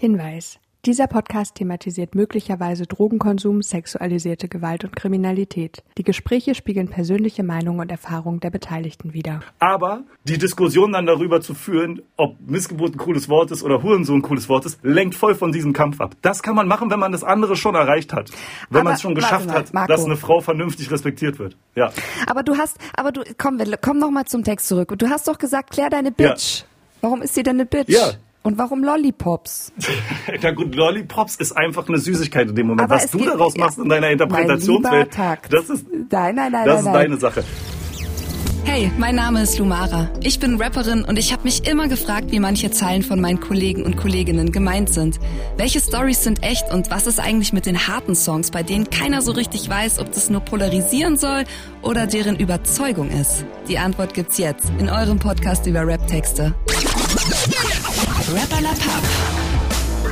Hinweis. Dieser Podcast thematisiert möglicherweise Drogenkonsum, sexualisierte Gewalt und Kriminalität. Die Gespräche spiegeln persönliche Meinungen und Erfahrungen der Beteiligten wider. Aber die Diskussion dann darüber zu führen, ob Missgeburt ein cooles Wort ist oder Hurensohn ein cooles Wort ist, lenkt voll von diesem Kampf ab. Das kann man machen, wenn man das andere schon erreicht hat. Wenn man es schon geschafft mal, hat, dass eine Frau vernünftig respektiert wird. Ja. Aber du hast, aber du, komm, komm noch mal zum Text zurück. Du hast doch gesagt, klär deine Bitch. Warum ist sie denn eine Bitch? Ja. Und warum Lollipops? Na gut, Lollipops ist einfach eine Süßigkeit in dem Moment. Aber Was du daraus ja, machst in deiner mein Interpretationswelt, lieber Takt. das ist, Nein, nein, nein, das nein, ist nein. deine Sache. Hey, mein Name ist Lumara. Ich bin Rapperin und ich habe mich immer gefragt, wie manche Zeilen von meinen Kollegen und Kolleginnen gemeint sind. Welche Stories sind echt und was ist eigentlich mit den harten Songs, bei denen keiner so richtig weiß, ob das nur polarisieren soll oder deren Überzeugung ist? Die Antwort gibt's jetzt in eurem Podcast über Rap-Texte. Rapper La Papp.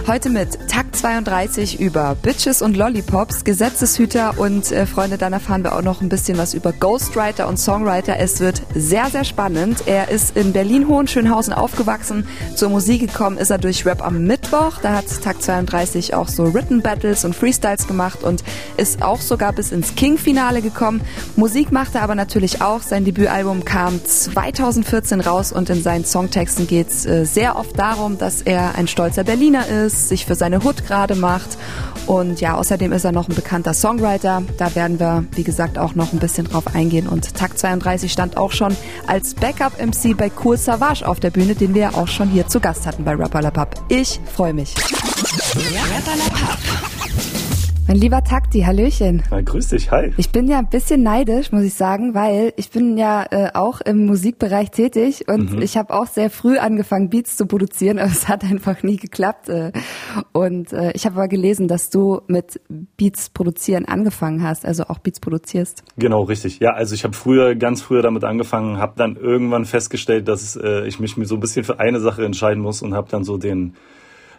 Heute mit Takt 32 über Bitches und Lollipops, Gesetzeshüter und äh, Freunde, dann erfahren wir auch noch ein bisschen was über Ghostwriter und Songwriter. Es wird sehr, sehr spannend. Er ist in Berlin-Hohenschönhausen aufgewachsen. Zur Musik gekommen ist er durch Rap am Mittwoch. Da hat Takt 32 auch so Written Battles und Freestyles gemacht und ist auch sogar bis ins King-Finale gekommen. Musik macht er aber natürlich auch. Sein Debütalbum kam 2014 raus und in seinen Songtexten geht es äh, sehr oft darum, dass er ein stolzer Berliner ist, sich für seine Hood gerade macht und ja, außerdem ist er noch ein bekannter Songwriter. Da werden wir, wie gesagt, auch noch ein bisschen drauf eingehen und Takt 32 stand auch schon als Backup-MC bei Cool Savage auf der Bühne, den wir ja auch schon hier zu Gast hatten bei Rapperlapap. Ich freue mich. Rapperlapap. Mein lieber Takti, Hallöchen. Na, grüß dich, hi. Ich bin ja ein bisschen neidisch, muss ich sagen, weil ich bin ja äh, auch im Musikbereich tätig und ich habe auch sehr früh angefangen, Beats zu produzieren, aber es hat einfach nie geklappt. Äh, und äh, ich habe aber gelesen, dass du mit Beats produzieren angefangen hast, also auch Beats produzierst. Genau, richtig. Ja, also ich habe früher, ganz früher damit angefangen, habe dann irgendwann festgestellt, dass äh, ich mich so ein bisschen für eine Sache entscheiden muss und habe dann so den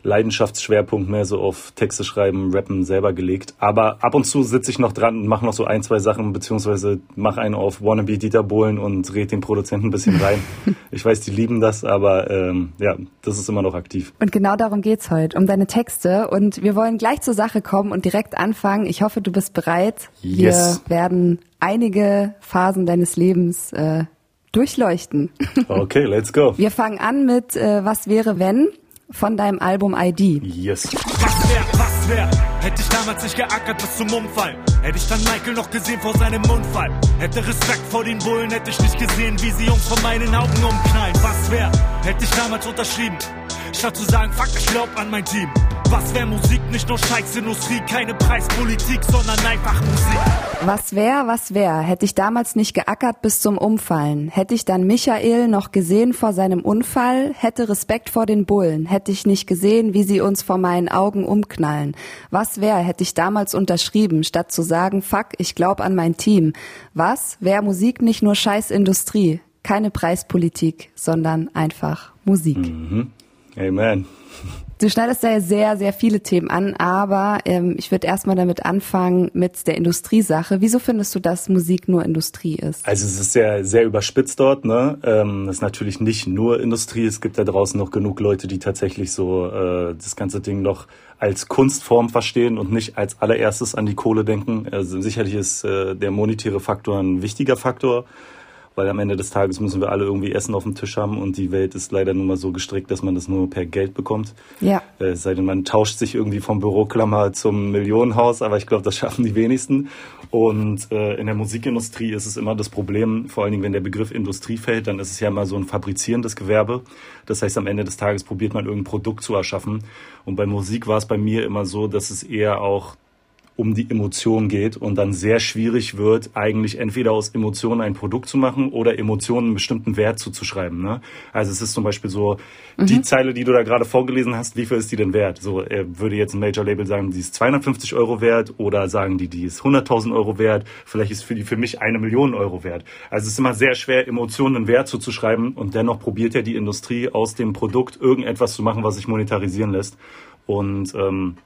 Leidenschaftsschwerpunkt mehr so auf Texte schreiben, Rappen selber gelegt. Aber ab und zu sitze ich noch dran und mache noch so ein, zwei Sachen, beziehungsweise mache einen auf Wannabe Dieter Bohlen und red den Produzenten ein bisschen rein. ich weiß, die lieben das, aber ähm, ja, das ist immer noch aktiv. Und genau darum geht's heute, um deine Texte. Und wir wollen gleich zur Sache kommen und direkt anfangen. Ich hoffe, du bist bereit. Yes. Wir werden einige Phasen deines Lebens äh, durchleuchten. Okay, let's go. Wir fangen an mit äh, Was wäre wenn von deinem Album ID. Yes. Was wär, was wär? Hätte ich damals nicht geackert bis zum Umfall. Hätte ich dann Michael noch gesehen vor seinem Unfall. Hätte Respekt vor den Bullen, hätte ich nicht gesehen, wie sie Jungs vor meinen Augen umknallen. Was wär? Hätte ich damals unterschrieben. Statt zu sagen, fuck, ich glaub an mein Team. Was wär Musik? Nicht nur Scheißindustrie, keine Preispolitik, sondern einfach Musik. Was wär, was wär, hätte ich damals nicht geackert bis zum Umfallen. Hätte ich dann Michael noch gesehen vor seinem Unfall, hätte Respekt vor den Bullen. Hätte ich nicht gesehen, wie sie uns vor meinen Augen umknallen. Was wär, hätte ich damals unterschrieben, statt zu sagen, fuck, ich glaub an mein Team. Was wär Musik nicht nur Scheißindustrie, keine Preispolitik, sondern einfach Musik. Amen. Du schneidest da ja sehr, sehr viele Themen an, aber ähm, ich würde erstmal damit anfangen mit der Industriesache. Wieso findest du, dass Musik nur Industrie ist? Also es ist sehr, sehr überspitzt dort. Ne? Ähm, es ist natürlich nicht nur Industrie. Es gibt da draußen noch genug Leute, die tatsächlich so äh, das ganze Ding noch als Kunstform verstehen und nicht als allererstes an die Kohle denken. Also sicherlich ist äh, der monetäre Faktor ein wichtiger Faktor, weil am Ende des Tages müssen wir alle irgendwie Essen auf dem Tisch haben und die Welt ist leider nun mal so gestrickt, dass man das nur per Geld bekommt. Ja. Äh, Es sei denn, man tauscht sich irgendwie vom Büroklammer zum Millionenhaus, aber ich glaube, das schaffen die wenigsten. Und äh, in der Musikindustrie ist es immer das Problem, vor allen Dingen, wenn der Begriff Industrie fällt, dann ist es ja immer so ein fabrizierendes Gewerbe. Das heißt, am Ende des Tages probiert man irgendein Produkt zu erschaffen. Und bei Musik war es bei mir immer so, dass es eher auch um die Emotion geht und dann sehr schwierig wird, eigentlich entweder aus Emotionen ein Produkt zu machen oder Emotionen einen bestimmten Wert zuzuschreiben. Ne? Also es ist zum Beispiel so, die Zeile, die du da gerade vorgelesen hast, wie viel ist die denn wert? So äh, würde jetzt ein Major-Label sagen, die ist 250 Euro wert oder sagen die, die ist 100.000 Euro wert. Vielleicht ist für die für mich eine Million Euro wert. Also es ist immer sehr schwer, Emotionen einen Wert zuzuschreiben und dennoch probiert ja die Industrie aus dem Produkt irgendetwas zu machen, was sich monetarisieren lässt. Und ähm,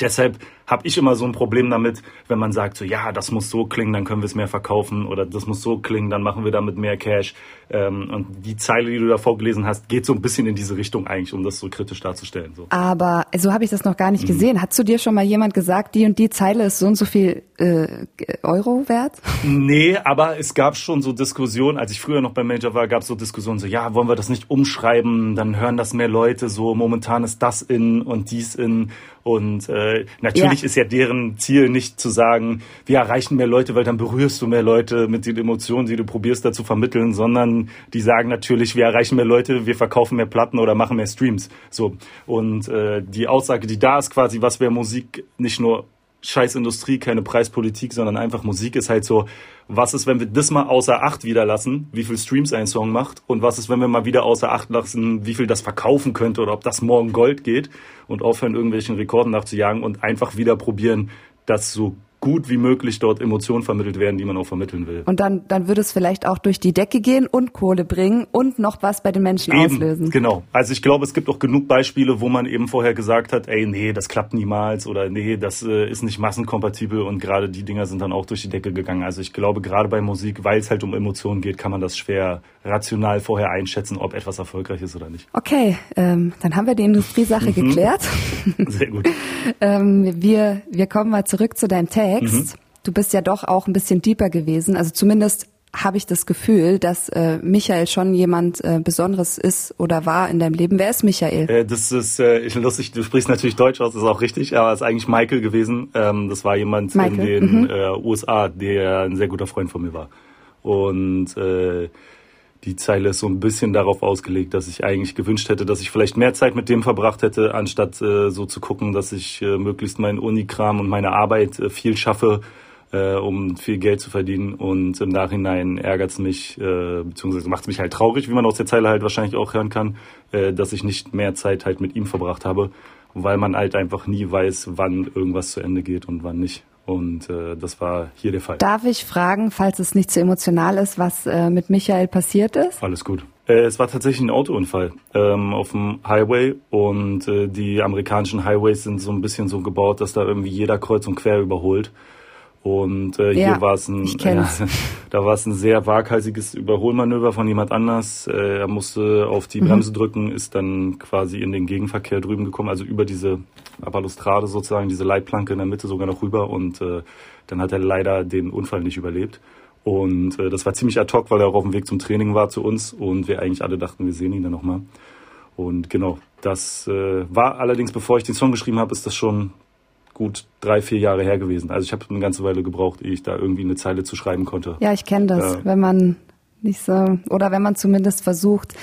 deshalb habe ich immer so ein Problem damit, wenn man sagt, so ja, das muss so klingen, dann können wir es mehr verkaufen oder das muss so klingen, dann machen wir damit mehr Cash. Ähm, und die Zeile, die du da vorgelesen hast, geht so ein bisschen in diese Richtung eigentlich, um das so kritisch darzustellen. So. Aber so habe ich das noch gar nicht mhm. gesehen. Hat zu dir schon mal jemand gesagt, die und die Zeile ist so und so viel äh, Euro wert? Nee, aber es gab schon so Diskussionen, als ich früher noch beim Major war, gab es so Diskussionen, so ja, wollen wir das nicht umschreiben, dann hören das mehr Leute, so momentan ist das in und dies in und äh, natürlich ja. ist ja deren Ziel nicht zu sagen, wir erreichen mehr Leute, weil dann berührst du mehr Leute mit den Emotionen, die du probierst da zu vermitteln, sondern die sagen natürlich, wir erreichen mehr Leute, wir verkaufen mehr Platten oder machen mehr Streams. So und äh, die Aussage, die da ist quasi, was wäre Musik nicht nur scheiß Industrie, keine Preispolitik, sondern einfach Musik ist halt so, was ist, wenn wir das mal außer Acht wieder lassen, wie viel Streams ein Song macht und was ist, wenn wir mal wieder außer Acht lassen, wie viel das verkaufen könnte oder ob das morgen Gold geht und aufhören, irgendwelchen Rekorden nachzujagen und einfach wieder probieren, das so gut wie möglich dort Emotionen vermittelt werden, die man auch vermitteln will. Und dann, dann würde es vielleicht auch durch die Decke gehen und Kohle bringen und noch was bei den Menschen eben, auslösen. Genau. Also ich glaube, es gibt auch genug Beispiele, wo man eben vorher gesagt hat, ey, nee, das klappt niemals oder nee, das äh, ist nicht massenkompatibel und gerade die Dinger sind dann auch durch die Decke gegangen. Also ich glaube, gerade bei Musik, weil es halt um Emotionen geht, kann man das schwer rational vorher einschätzen, ob etwas erfolgreich ist oder nicht. Okay, ähm, dann haben wir die Industriesache mhm. geklärt. Sehr gut. ähm, wir, wir kommen mal zurück zu deinem Text. Mhm. Du bist ja doch auch ein bisschen deeper gewesen. Also zumindest habe ich das Gefühl, dass äh, Michael schon jemand äh, Besonderes ist oder war in deinem Leben. Wer ist Michael? Äh, das ist äh, lustig, du sprichst natürlich Deutsch aus, das ist auch richtig, aber es ist eigentlich Michael gewesen. Ähm, das war jemand Michael. in den mhm. äh, USA, der ein sehr guter Freund von mir war. Und äh, die Zeile ist so ein bisschen darauf ausgelegt, dass ich eigentlich gewünscht hätte, dass ich vielleicht mehr Zeit mit dem verbracht hätte, anstatt äh, so zu gucken, dass ich äh, möglichst meinen Unikram und meine Arbeit äh, viel schaffe, äh, um viel Geld zu verdienen. Und im Nachhinein ärgert es mich, äh, beziehungsweise macht es mich halt traurig, wie man aus der Zeile halt wahrscheinlich auch hören kann, äh, dass ich nicht mehr Zeit halt mit ihm verbracht habe, weil man halt einfach nie weiß, wann irgendwas zu Ende geht und wann nicht. Und äh, das war hier der Fall. Darf ich fragen, falls es nicht zu emotional ist, was äh, mit Michael passiert ist? Alles gut. Äh, es war tatsächlich ein Autounfall ähm, auf dem Highway und äh, die amerikanischen Highways sind so ein bisschen so gebaut, dass da irgendwie jeder kreuz und quer überholt. Und äh, ja, hier war es ein, äh, da war es ein sehr waghalsiges Überholmanöver von jemand anders. Äh, er musste auf die mhm. Bremse drücken, ist dann quasi in den Gegenverkehr drüben gekommen, also über diese Balustrade sozusagen, diese Leitplanke in der Mitte sogar noch rüber. Und äh, dann hat er leider den Unfall nicht überlebt. Und äh, das war ziemlich ad hoc, weil er auch auf dem Weg zum Training war zu uns und wir eigentlich alle dachten, wir sehen ihn dann nochmal. Und genau, das äh, war allerdings, bevor ich den Song geschrieben habe, ist das schon gut drei, vier Jahre her gewesen. Also ich habe eine ganze Weile gebraucht, ehe ich da irgendwie eine Zeile zu schreiben konnte. Ja, ich kenne das, äh, wenn man nicht so, oder wenn man zumindest versucht,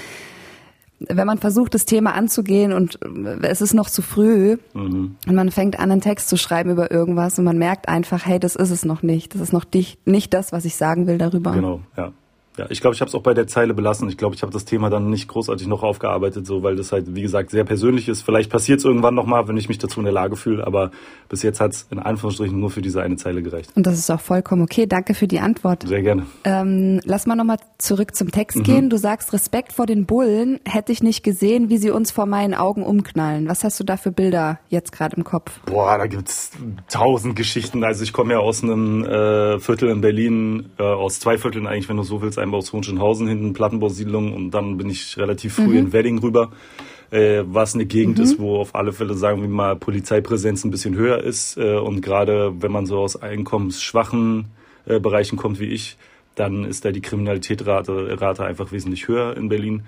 wenn man versucht, das Thema anzugehen und es ist noch zu früh mhm. und man fängt an, einen Text zu schreiben über irgendwas und man merkt einfach, hey, das ist es noch nicht. Das ist noch nicht das, was ich sagen will darüber. Genau, ja. Ja, ich glaube, ich habe es auch bei der Zeile belassen. Ich glaube, ich habe das Thema dann nicht großartig noch aufgearbeitet, so weil das halt, wie gesagt, sehr persönlich ist. Vielleicht passiert es irgendwann nochmal, wenn ich mich dazu in der Lage fühle, aber bis jetzt hat es in Anführungsstrichen nur für diese eine Zeile gereicht. Und das ist auch vollkommen okay. Danke für die Antwort. Sehr gerne. Ähm, lass mal nochmal zurück zum Text mhm. gehen. Du sagst, Respekt vor den Bullen hätte ich nicht gesehen, wie sie uns vor meinen Augen umknallen. Was hast du da für Bilder jetzt gerade im Kopf? Boah, da gibt's tausend Geschichten. Also ich komme ja aus einem äh, Viertel in Berlin, äh, aus zwei Vierteln eigentlich, wenn du so willst, einmal aus Hohenschönhausen hinten, Plattenbausiedlung und dann bin ich relativ früh mhm. in Wedding rüber, äh, was eine Gegend mhm. ist, wo auf alle Fälle, sagen wir mal, Polizeipräsenz ein bisschen höher ist äh, und gerade wenn man so aus einkommensschwachen äh, Bereichen kommt wie ich, dann ist da die Kriminalitätsrate Rate einfach wesentlich höher in Berlin.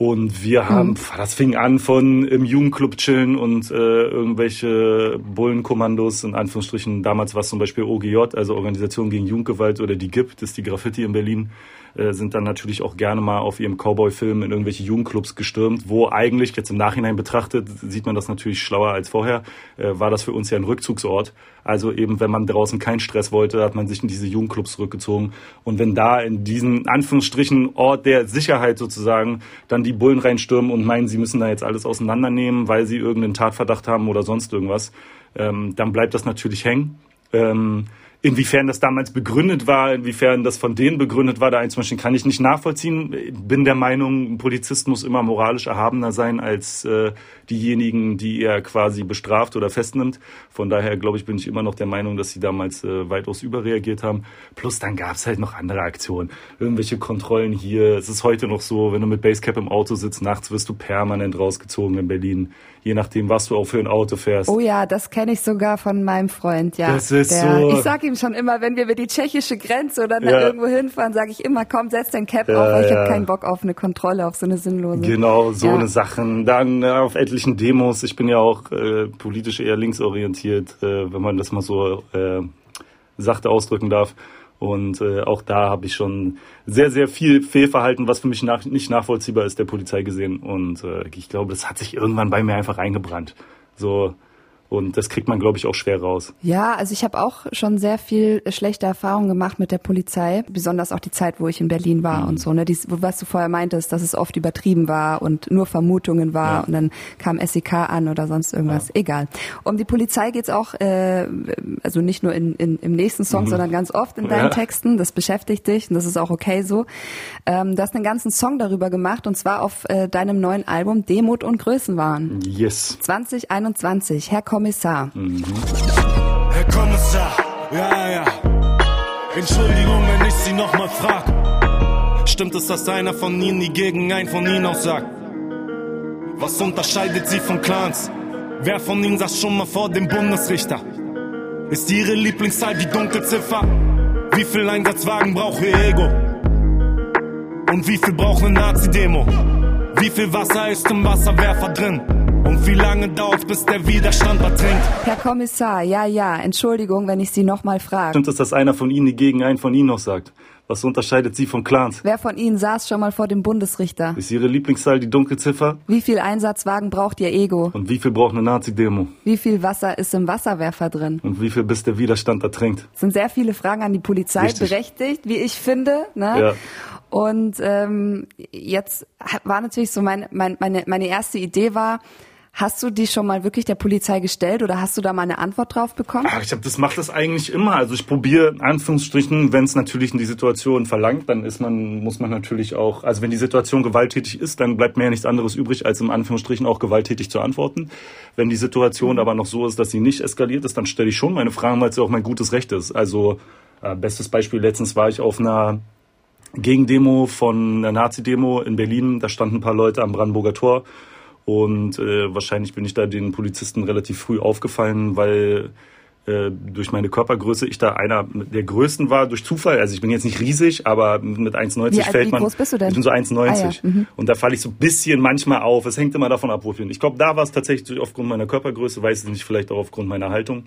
Und wir haben, mhm. das fing an von im Jugendclub chillen und äh, irgendwelche Bullenkommandos, in Anführungsstrichen, damals war es zum Beispiel OGJ, also Organisation gegen Jugendgewalt oder die GIP, das ist die Graffiti in Berlin, äh, sind dann natürlich auch gerne mal auf ihrem Cowboy-Film in irgendwelche Jugendclubs gestürmt, wo eigentlich, jetzt im Nachhinein betrachtet, sieht man das natürlich schlauer als vorher, äh, war das für uns ja ein Rückzugsort. Also eben, wenn man draußen keinen Stress wollte, hat man sich in diese Jugendclubs zurückgezogen. Und wenn da in diesen Anführungsstrichen Ort der Sicherheit sozusagen dann die Bullen reinstürmen und meinen, sie müssen da jetzt alles auseinandernehmen, weil sie irgendeinen Tatverdacht haben oder sonst irgendwas, ähm, dann bleibt das natürlich hängen. Ähm, Inwiefern das damals begründet war, inwiefern das von denen begründet war, da einzumischen, kann ich nicht nachvollziehen. Bin der Meinung, ein Polizist muss immer moralisch erhabener sein als äh, diejenigen, die er quasi bestraft oder festnimmt. Von daher, glaube ich, bin ich immer noch der Meinung, dass sie damals äh, weitaus überreagiert haben. Plus dann gab es halt noch andere Aktionen. Irgendwelche Kontrollen hier. Es ist heute noch so, wenn du mit Basecap im Auto sitzt, nachts wirst du permanent rausgezogen in Berlin je nachdem, was du auch für ein Auto fährst. Oh ja, das kenne ich sogar von meinem Freund, ja. Das ist der, so. Ich sag ihm schon immer, wenn wir über die tschechische Grenze oder Ja. irgendwo hinfahren, sage ich immer, komm, setz dein Cap Ja, auf, weil ich ja. habe keinen Bock auf eine Kontrolle, auf so eine sinnlose. Genau, so eine Sachen. Dann äh, auf etlichen Demos. Ich bin ja auch äh, politisch eher linksorientiert, äh, wenn man das mal so äh, sachte ausdrücken darf. Und äh, auch da habe ich schon sehr, sehr viel Fehlverhalten, was für mich nach, nicht nachvollziehbar ist, der Polizei gesehen. Und äh, ich glaube, das hat sich irgendwann bei mir einfach eingebrannt. So und das kriegt man, glaube ich, auch schwer raus. Ja, also ich habe auch schon sehr viel schlechte Erfahrungen gemacht mit der Polizei, besonders auch die Zeit, wo ich in Berlin war Mhm. und so, ne, Dies, was du vorher meintest, dass es oft übertrieben war und nur Vermutungen war Ja. und dann kam SEK an oder sonst irgendwas. Egal. Um die Polizei geht's auch, äh, also nicht nur in, in, im nächsten Song, sondern ganz oft in deinen Mhm. Ja. Texten. Das beschäftigt dich und das ist auch okay so. Ähm, du hast einen ganzen Song darüber gemacht und zwar auf äh, deinem neuen Album Demut und Größenwahn. Yes. 2021, Herr Kommissar. Herr Kommissar, ja, ja. Entschuldigung, wenn ich Sie nochmal frag. Stimmt es, dass einer von Ihnen die gegen einen von Ihnen aussagt? Was unterscheidet Sie von Clans? Wer von Ihnen saß schon mal vor dem Bundesrichter? Ist Ihre Lieblingszahl die Dunkelziffer? Wie viel Einsatzwagen braucht Ihr Ego? Und wie viel braucht eine Nazi-Demo? Wie viel Wasser ist im Wasserwerfer drin? Und wie lange dauert's, bis der Widerstand ertrinkt? Herr Kommissar, ja, ja, Entschuldigung, wenn ich Sie nochmal frage. Stimmt es, dass einer von Ihnen die gegen einen von Ihnen noch sagt? Was unterscheidet Sie von Clans? Wer von Ihnen saß schon mal vor dem Bundesrichter? Ist Ihre Lieblingszahl die Dunkelziffer? Wie viel Einsatzwagen braucht Ihr Ego? Und wie viel braucht eine Nazi-Demo? Wie viel Wasser ist im Wasserwerfer drin? Und wie viel bis der Widerstand ertrinkt? Das sind sehr viele Fragen an die Polizei, Richtig. berechtigt, wie ich finde. Ne? Ja. Und ähm, jetzt war natürlich so mein, mein, meine, meine erste Idee war, hast du die schon mal wirklich der Polizei gestellt oder hast du da mal eine Antwort drauf bekommen? Ach, ich hab, das macht das eigentlich immer. Also ich probiere in Anführungsstrichen, wenn es natürlich in die Situation verlangt, dann ist man, muss man natürlich auch, also wenn die Situation gewalttätig ist, dann bleibt mir ja nichts anderes übrig, als im Anführungsstrichen auch gewalttätig zu antworten. Wenn die Situation aber noch so ist, dass sie nicht eskaliert ist, dann stelle ich schon meine Fragen, weil es ja auch mein gutes Recht ist. Also äh, bestes Beispiel, letztens war ich auf einer Gegendemo von einer Nazi-Demo in Berlin. Da standen ein paar Leute am Brandenburger Tor. Und äh, wahrscheinlich bin ich da den Polizisten relativ früh aufgefallen, weil äh, durch meine Körpergröße ich da einer der größten war durch Zufall. Also ich bin jetzt nicht riesig, aber mit 1,90 Wie fällt wie man. groß bist du denn? Ich bin so 1,90. Ah, ja. Mhm. Und da falle ich so ein bisschen manchmal auf. Es hängt immer davon ab, wo ich bin. Ich glaube, da war es tatsächlich aufgrund meiner Körpergröße, weiß ich nicht, vielleicht auch aufgrund meiner Haltung.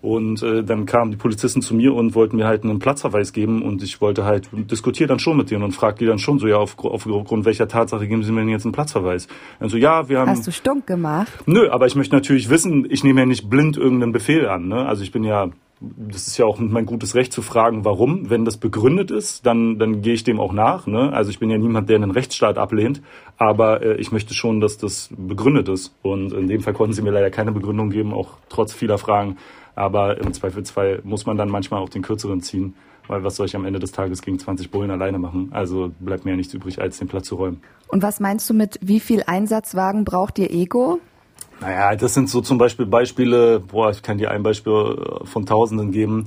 Und äh, dann kamen die Polizisten zu mir und wollten mir halt einen Platzverweis geben und ich wollte halt diskutiere dann schon mit denen und frage die dann schon so, ja, auf, aufgrund welcher Tatsache geben sie mir denn jetzt einen Platzverweis? Also ja, wir haben Hast du stunk gemacht? Nö, aber ich möchte natürlich wissen, ich nehme ja nicht blind irgendeinen Befehl an. Ne? Also ich bin ja, das ist ja auch mein gutes Recht zu fragen, warum. Wenn das begründet ist, dann, dann gehe ich dem auch nach. Ne? Also ich bin ja niemand, der einen Rechtsstaat ablehnt, aber äh, ich möchte schon, dass das begründet ist. Und in dem Fall konnten sie mir leider keine Begründung geben, auch trotz vieler Fragen. Aber im Zweifelsfall muss man dann manchmal auch den kürzeren ziehen. Weil was soll ich am Ende des Tages gegen 20 Bullen alleine machen? Also bleibt mir ja nichts übrig, als den Platz zu räumen. Und was meinst du mit, wie viel Einsatzwagen braucht Ihr Ego? Naja, das sind so zum Beispiel Beispiele, boah, ich kann dir ein Beispiel von Tausenden geben.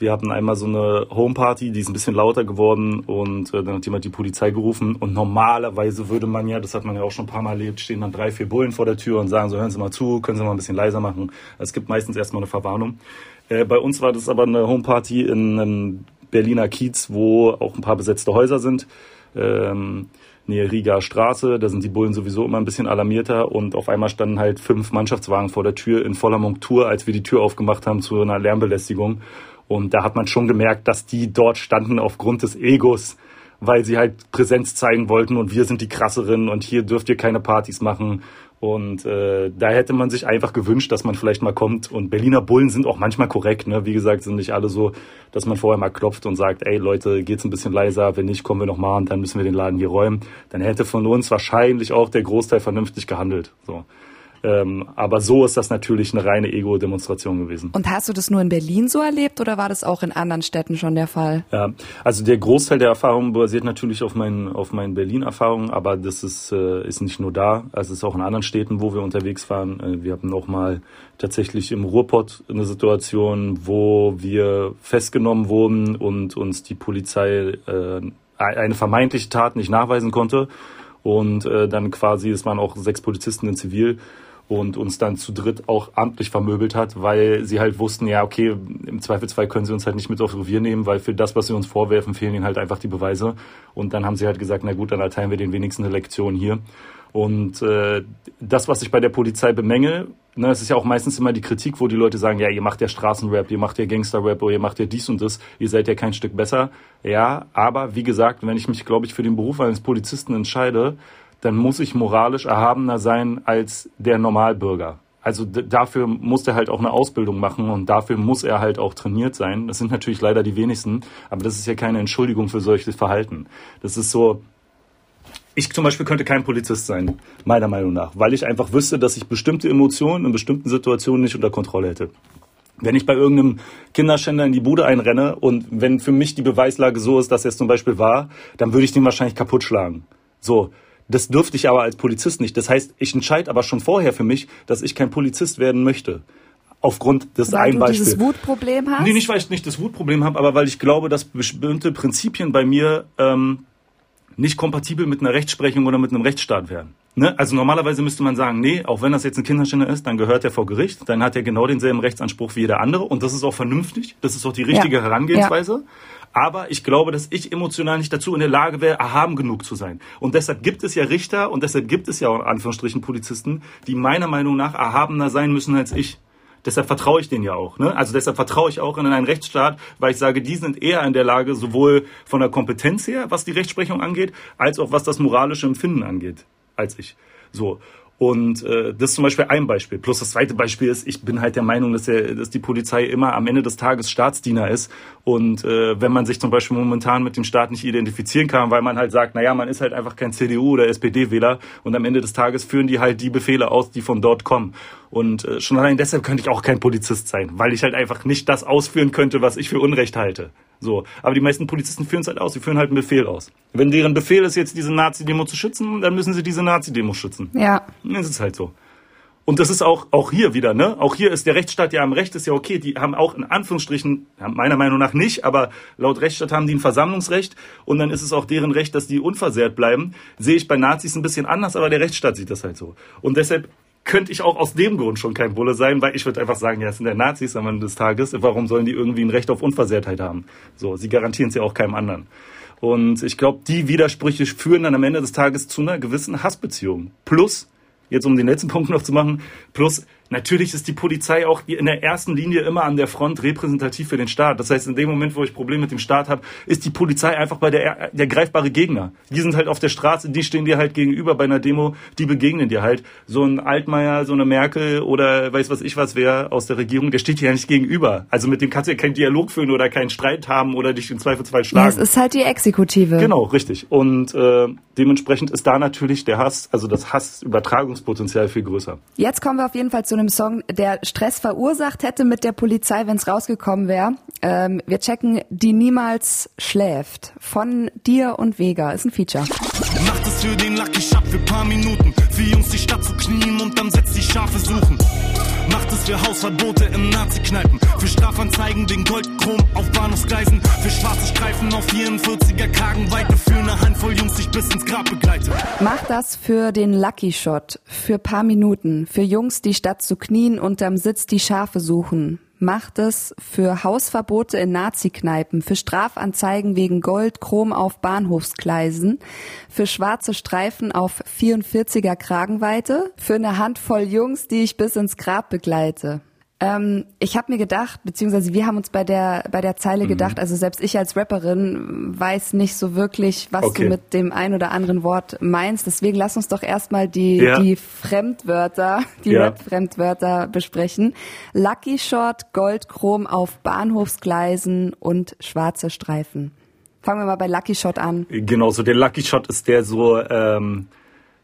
Wir hatten einmal so eine Homeparty, die ist ein bisschen lauter geworden und äh, dann hat jemand die Polizei gerufen und normalerweise würde man ja, das hat man ja auch schon ein paar Mal erlebt, stehen dann drei, vier Bullen vor der Tür und sagen so, hören Sie mal zu, können Sie mal ein bisschen leiser machen. Es gibt meistens erstmal eine Verwarnung. Äh, bei uns war das aber eine Homeparty in einem Berliner Kiez, wo auch ein paar besetzte Häuser sind. Ähm, Nähe Riga Straße, da sind die Bullen sowieso immer ein bisschen alarmierter und auf einmal standen halt fünf Mannschaftswagen vor der Tür in voller Montur, als wir die Tür aufgemacht haben zu einer Lärmbelästigung. Und da hat man schon gemerkt, dass die dort standen aufgrund des Egos, weil sie halt Präsenz zeigen wollten und wir sind die krasseren und hier dürft ihr keine Partys machen. Und äh, da hätte man sich einfach gewünscht, dass man vielleicht mal kommt. Und Berliner Bullen sind auch manchmal korrekt. Ne? Wie gesagt, sind nicht alle so, dass man vorher mal klopft und sagt, ey Leute, geht's ein bisschen leiser. Wenn nicht, kommen wir noch mal und dann müssen wir den Laden hier räumen. Dann hätte von uns wahrscheinlich auch der Großteil vernünftig gehandelt. So. Ähm, aber so ist das natürlich eine reine Ego-Demonstration gewesen. Und hast du das nur in Berlin so erlebt oder war das auch in anderen Städten schon der Fall? Ja, also der Großteil der Erfahrungen basiert natürlich auf meinen, auf meinen Berlin-Erfahrungen, aber das ist, äh, ist nicht nur da, also es ist auch in anderen Städten, wo wir unterwegs waren. Äh, wir hatten auch mal tatsächlich im Ruhrpott eine Situation, wo wir festgenommen wurden und uns die Polizei äh, eine vermeintliche Tat nicht nachweisen konnte. Und äh, dann quasi, es waren auch sechs Polizisten in Zivil, und uns dann zu dritt auch amtlich vermöbelt hat, weil sie halt wussten, ja, okay, im Zweifelsfall können sie uns halt nicht mit aufs Revier nehmen, weil für das, was sie uns vorwerfen, fehlen ihnen halt einfach die Beweise. Und dann haben sie halt gesagt, na gut, dann erteilen wir den wenigsten eine Lektion hier. Und äh, das, was ich bei der Polizei bemängel, ne, es ist ja auch meistens immer die Kritik, wo die Leute sagen, ja, ihr macht ja Straßenrap, ihr macht ja Gangsterrap oder ihr macht ja dies und das, ihr seid ja kein Stück besser. Ja, aber wie gesagt, wenn ich mich, glaube ich, für den Beruf eines Polizisten entscheide, dann muss ich moralisch erhabener sein als der Normalbürger. Also dafür muss er halt auch eine Ausbildung machen und dafür muss er halt auch trainiert sein. Das sind natürlich leider die wenigsten, aber das ist ja keine Entschuldigung für solches Verhalten. Das ist so, ich zum Beispiel könnte kein Polizist sein, meiner Meinung nach, weil ich einfach wüsste, dass ich bestimmte Emotionen in bestimmten Situationen nicht unter Kontrolle hätte. Wenn ich bei irgendeinem Kinderschänder in die Bude einrenne und wenn für mich die Beweislage so ist, dass er es zum Beispiel war, dann würde ich den wahrscheinlich kaputt schlagen. So, das dürfte ich aber als Polizist nicht. Das heißt, ich entscheide aber schon vorher für mich, dass ich kein Polizist werden möchte. Aufgrund des weil ein Beispiel. Du dieses Wutproblem hast? Nee, nicht, weil ich nicht das Wutproblem habe, aber weil ich glaube, dass bestimmte Prinzipien bei mir ähm, nicht kompatibel mit einer Rechtsprechung oder mit einem Rechtsstaat wären. Ne? Also normalerweise müsste man sagen, nee, auch wenn das jetzt ein Kinderschänder ist, dann gehört er vor Gericht, dann hat er genau denselben Rechtsanspruch wie jeder andere und das ist auch vernünftig, das ist auch die richtige ja. Herangehensweise. Ja. Aber ich glaube, dass ich emotional nicht dazu in der Lage wäre, erhaben genug zu sein. Und deshalb gibt es ja Richter und deshalb gibt es ja auch in Anführungsstrichen Polizisten, die meiner Meinung nach erhabener sein müssen als ich. Deshalb vertraue ich denen ja auch. Ne? Also deshalb vertraue ich auch in einen Rechtsstaat, weil ich sage, die sind eher in der Lage, sowohl von der Kompetenz her, was die Rechtsprechung angeht, als auch was das moralische Empfinden angeht, als ich. So. Und äh, das ist zum Beispiel ein Beispiel. Plus das zweite Beispiel ist, ich bin halt der Meinung, dass, der, dass die Polizei immer am Ende des Tages Staatsdiener ist. Und äh, wenn man sich zum Beispiel momentan mit dem Staat nicht identifizieren kann, weil man halt sagt, naja, man ist halt einfach kein CDU oder SPD-Wähler und am Ende des Tages führen die halt die Befehle aus, die von dort kommen. Und äh, schon allein deshalb könnte ich auch kein Polizist sein, weil ich halt einfach nicht das ausführen könnte, was ich für Unrecht halte. So. Aber die meisten Polizisten führen es halt aus. Sie führen halt einen Befehl aus. Wenn deren Befehl ist, jetzt diese Nazi-Demo zu schützen, dann müssen sie diese Nazi-Demo schützen. Ja. Das ist halt so. Und das ist auch, auch hier wieder, ne? Auch hier ist der Rechtsstaat ja am Recht, ist ja okay. Die haben auch in Anführungsstrichen, meiner Meinung nach nicht, aber laut Rechtsstaat haben die ein Versammlungsrecht und dann ist es auch deren Recht, dass die unversehrt bleiben. Sehe ich bei Nazis ein bisschen anders, aber der Rechtsstaat sieht das halt so. Und deshalb könnte ich auch aus dem Grund schon kein Bulle sein, weil ich würde einfach sagen, ja, es sind ja Nazis am Ende des Tages. Warum sollen die irgendwie ein Recht auf Unversehrtheit haben? So, sie garantieren es ja auch keinem anderen. Und ich glaube, die Widersprüche führen dann am Ende des Tages zu einer gewissen Hassbeziehung. Plus, jetzt um den letzten Punkt noch zu machen, plus Natürlich ist die Polizei auch in der ersten Linie immer an der Front repräsentativ für den Staat. Das heißt, in dem Moment, wo ich Probleme mit dem Staat habe, ist die Polizei einfach bei der, der greifbare Gegner. Die sind halt auf der Straße, die stehen dir halt gegenüber bei einer Demo, die begegnen dir halt. So ein Altmaier, so eine Merkel oder weiß was ich was wer aus der Regierung, der steht dir ja nicht gegenüber. Also mit dem kannst du ja keinen Dialog führen oder keinen Streit haben oder dich im Zweifelsfall schlagen. Ja, es ist halt die Exekutive. Genau, richtig. Und äh, dementsprechend ist da natürlich der Hass, also das Hassübertragungspotenzial viel größer. Jetzt kommen wir auf jeden Fall zu einem Song, der Stress verursacht hätte mit der Polizei, wenn es rausgekommen wäre. Ähm, wir checken Die niemals schläft von dir und Vega. Ist ein Feature. Macht es für den Lucky Shop für paar Minuten. Für Jungs die Stadt zu knien und dann setzt die Schafe suchen. Macht es für Hausverbote in Nazi-Kneipen. Für Strafanzeigen wegen Goldchrom auf Bahnhofsgleisen. Für schwarze Streifen auf 44er Kragenweite. Für eine Handvoll Jungs, die ich bis ins Grab begleite. Macht das für den Lucky Shot. Für paar Minuten. Für Jungs, die statt zu knien unterm Sitz die Schafe suchen macht es für Hausverbote in Nazi-Kneipen, für Strafanzeigen wegen Gold, Chrom auf Bahnhofsgleisen, für schwarze Streifen auf 44er Kragenweite, für eine Handvoll Jungs, die ich bis ins Grab begleite. Ähm, ich habe mir gedacht, beziehungsweise wir haben uns bei der bei der Zeile mhm. gedacht, also selbst ich als Rapperin weiß nicht so wirklich, was okay. du mit dem ein oder anderen Wort meinst. Deswegen lass uns doch erstmal die ja. die Fremdwörter, die ja. Rap-Fremdwörter besprechen. Lucky Shot, Goldchrom auf Bahnhofsgleisen und schwarze Streifen. Fangen wir mal bei Lucky Shot an. Genau, so der Lucky Shot ist der so ähm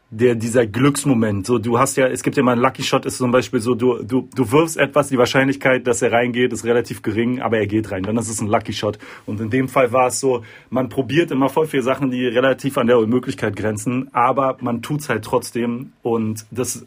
der dieser Glücksmoment. So, du hast ja, es gibt ja mal einen Lucky Shot, ist zum Beispiel so, du, du, du wirfst etwas, die Wahrscheinlichkeit, dass er reingeht, ist relativ gering, aber er geht rein. Dann ist es ein Lucky Shot. Und in dem Fall war es so, man probiert immer voll viele Sachen, die relativ an der Unmöglichkeit grenzen, aber man tut's halt trotzdem. Und das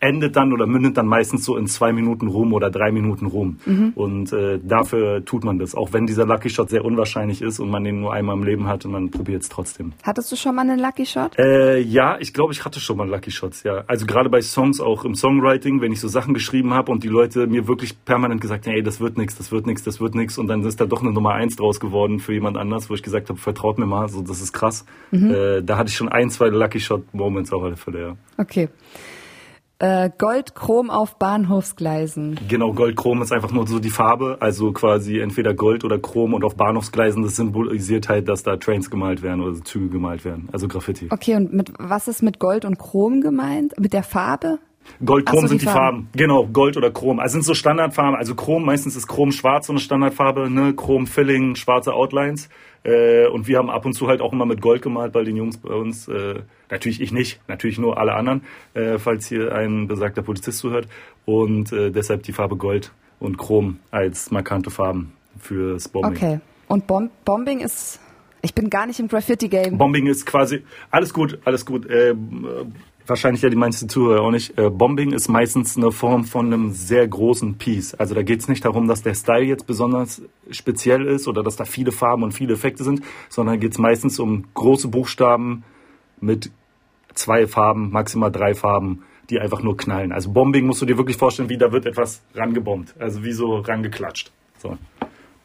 endet dann oder mündet dann meistens so in zwei Minuten Ruhm oder drei Minuten Ruhm. Mhm. Und äh, dafür tut man das, auch wenn dieser Lucky Shot sehr unwahrscheinlich ist und man den nur einmal im Leben hat und man probiert es trotzdem. Hattest du schon mal einen Lucky Shot? Äh, ja, ich glaube, ich hatte schon mal Lucky Shots, ja. Also gerade bei Songs, auch im Songwriting, wenn ich so Sachen geschrieben habe und die Leute mir wirklich permanent gesagt haben, ey, das wird nichts, das wird nichts, das wird nichts und dann ist da doch eine Nummer eins draus geworden für jemand anders, wo ich gesagt habe, vertraut mir mal, so das ist krass. Mhm. Äh, da hatte ich schon ein, zwei Lucky Shot Moments auf alle Fälle, ja. Okay. Äh, Goldchrom auf Bahnhofsgleisen. Genau, Goldchrom ist einfach nur so die Farbe, also quasi entweder Gold oder Chrom und auf Bahnhofsgleisen, das symbolisiert halt, dass da Trains gemalt werden oder Züge gemalt werden, also Graffiti. Okay, und mit was ist mit Gold und Chrom gemeint? Mit der Farbe? Gold, Chrom so, sind die, die Farben. Farben. Genau, Gold oder Chrom. Also sind so Standardfarben. Also Chrom, meistens ist Chrom schwarz so eine Standardfarbe, ne? Chrom Filling, schwarze Outlines. Äh, und wir haben ab und zu halt auch immer mit Gold gemalt bei den Jungs bei uns. Äh, natürlich ich nicht, natürlich nur alle anderen, äh, falls hier ein besagter Polizist zuhört. Und äh, deshalb die Farbe Gold und Chrom als markante Farben fürs Bombing. Okay. Und Bom Bombing ist ich bin gar nicht im Graffiti-Game. Bombing ist quasi, alles gut, alles gut. Äh, wahrscheinlich ja die meisten Zuhörer auch nicht. Äh, Bombing ist meistens eine Form von einem sehr großen Piece. Also da geht es nicht darum, dass der Style jetzt besonders speziell ist oder dass da viele Farben und viele Effekte sind, sondern geht es meistens um große Buchstaben mit zwei Farben, maximal drei Farben, die einfach nur knallen. Also Bombing musst du dir wirklich vorstellen, wie da wird etwas rangebombt. Also wie so rangeklatscht. So.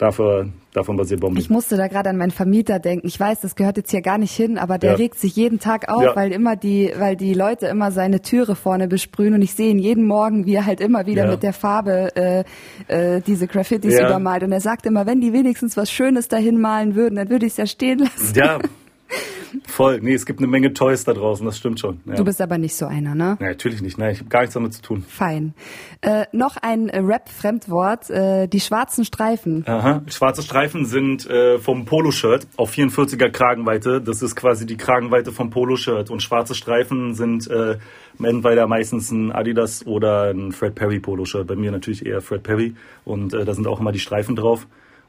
Dafür, davon basiert Bombing. Ich musste da gerade an meinen Vermieter denken. Ich weiß, das gehört jetzt hier gar nicht hin, aber der ja. regt sich jeden Tag auf, ja. weil immer die, weil die Leute immer seine Türe vorne besprühen und ich sehe ihn jeden Morgen, wie er halt immer wieder ja. mit der Farbe äh, äh, diese Graffitis übermalt. Und er sagt immer, wenn die wenigstens was Schönes dahin malen würden, dann würde ich es ja stehen lassen. Ja, Voll. Nee, es gibt eine Menge Toys da draußen, das stimmt schon. Ja. Du bist aber nicht so einer, ne? Nee, natürlich nicht. Nein, ich habe gar nichts damit zu tun. Fein. Äh, noch ein Rap-Fremdwort, äh, die schwarzen Streifen. Aha. Schwarze Streifen sind äh, vom Poloshirt auf 44er Kragenweite. Das ist quasi die Kragenweite vom Poloshirt. Und schwarze Streifen sind äh, entweder meistens ein Adidas oder ein Fred Perry Poloshirt. Bei mir natürlich eher Fred Perry. Und äh, da sind auch immer die Streifen drauf.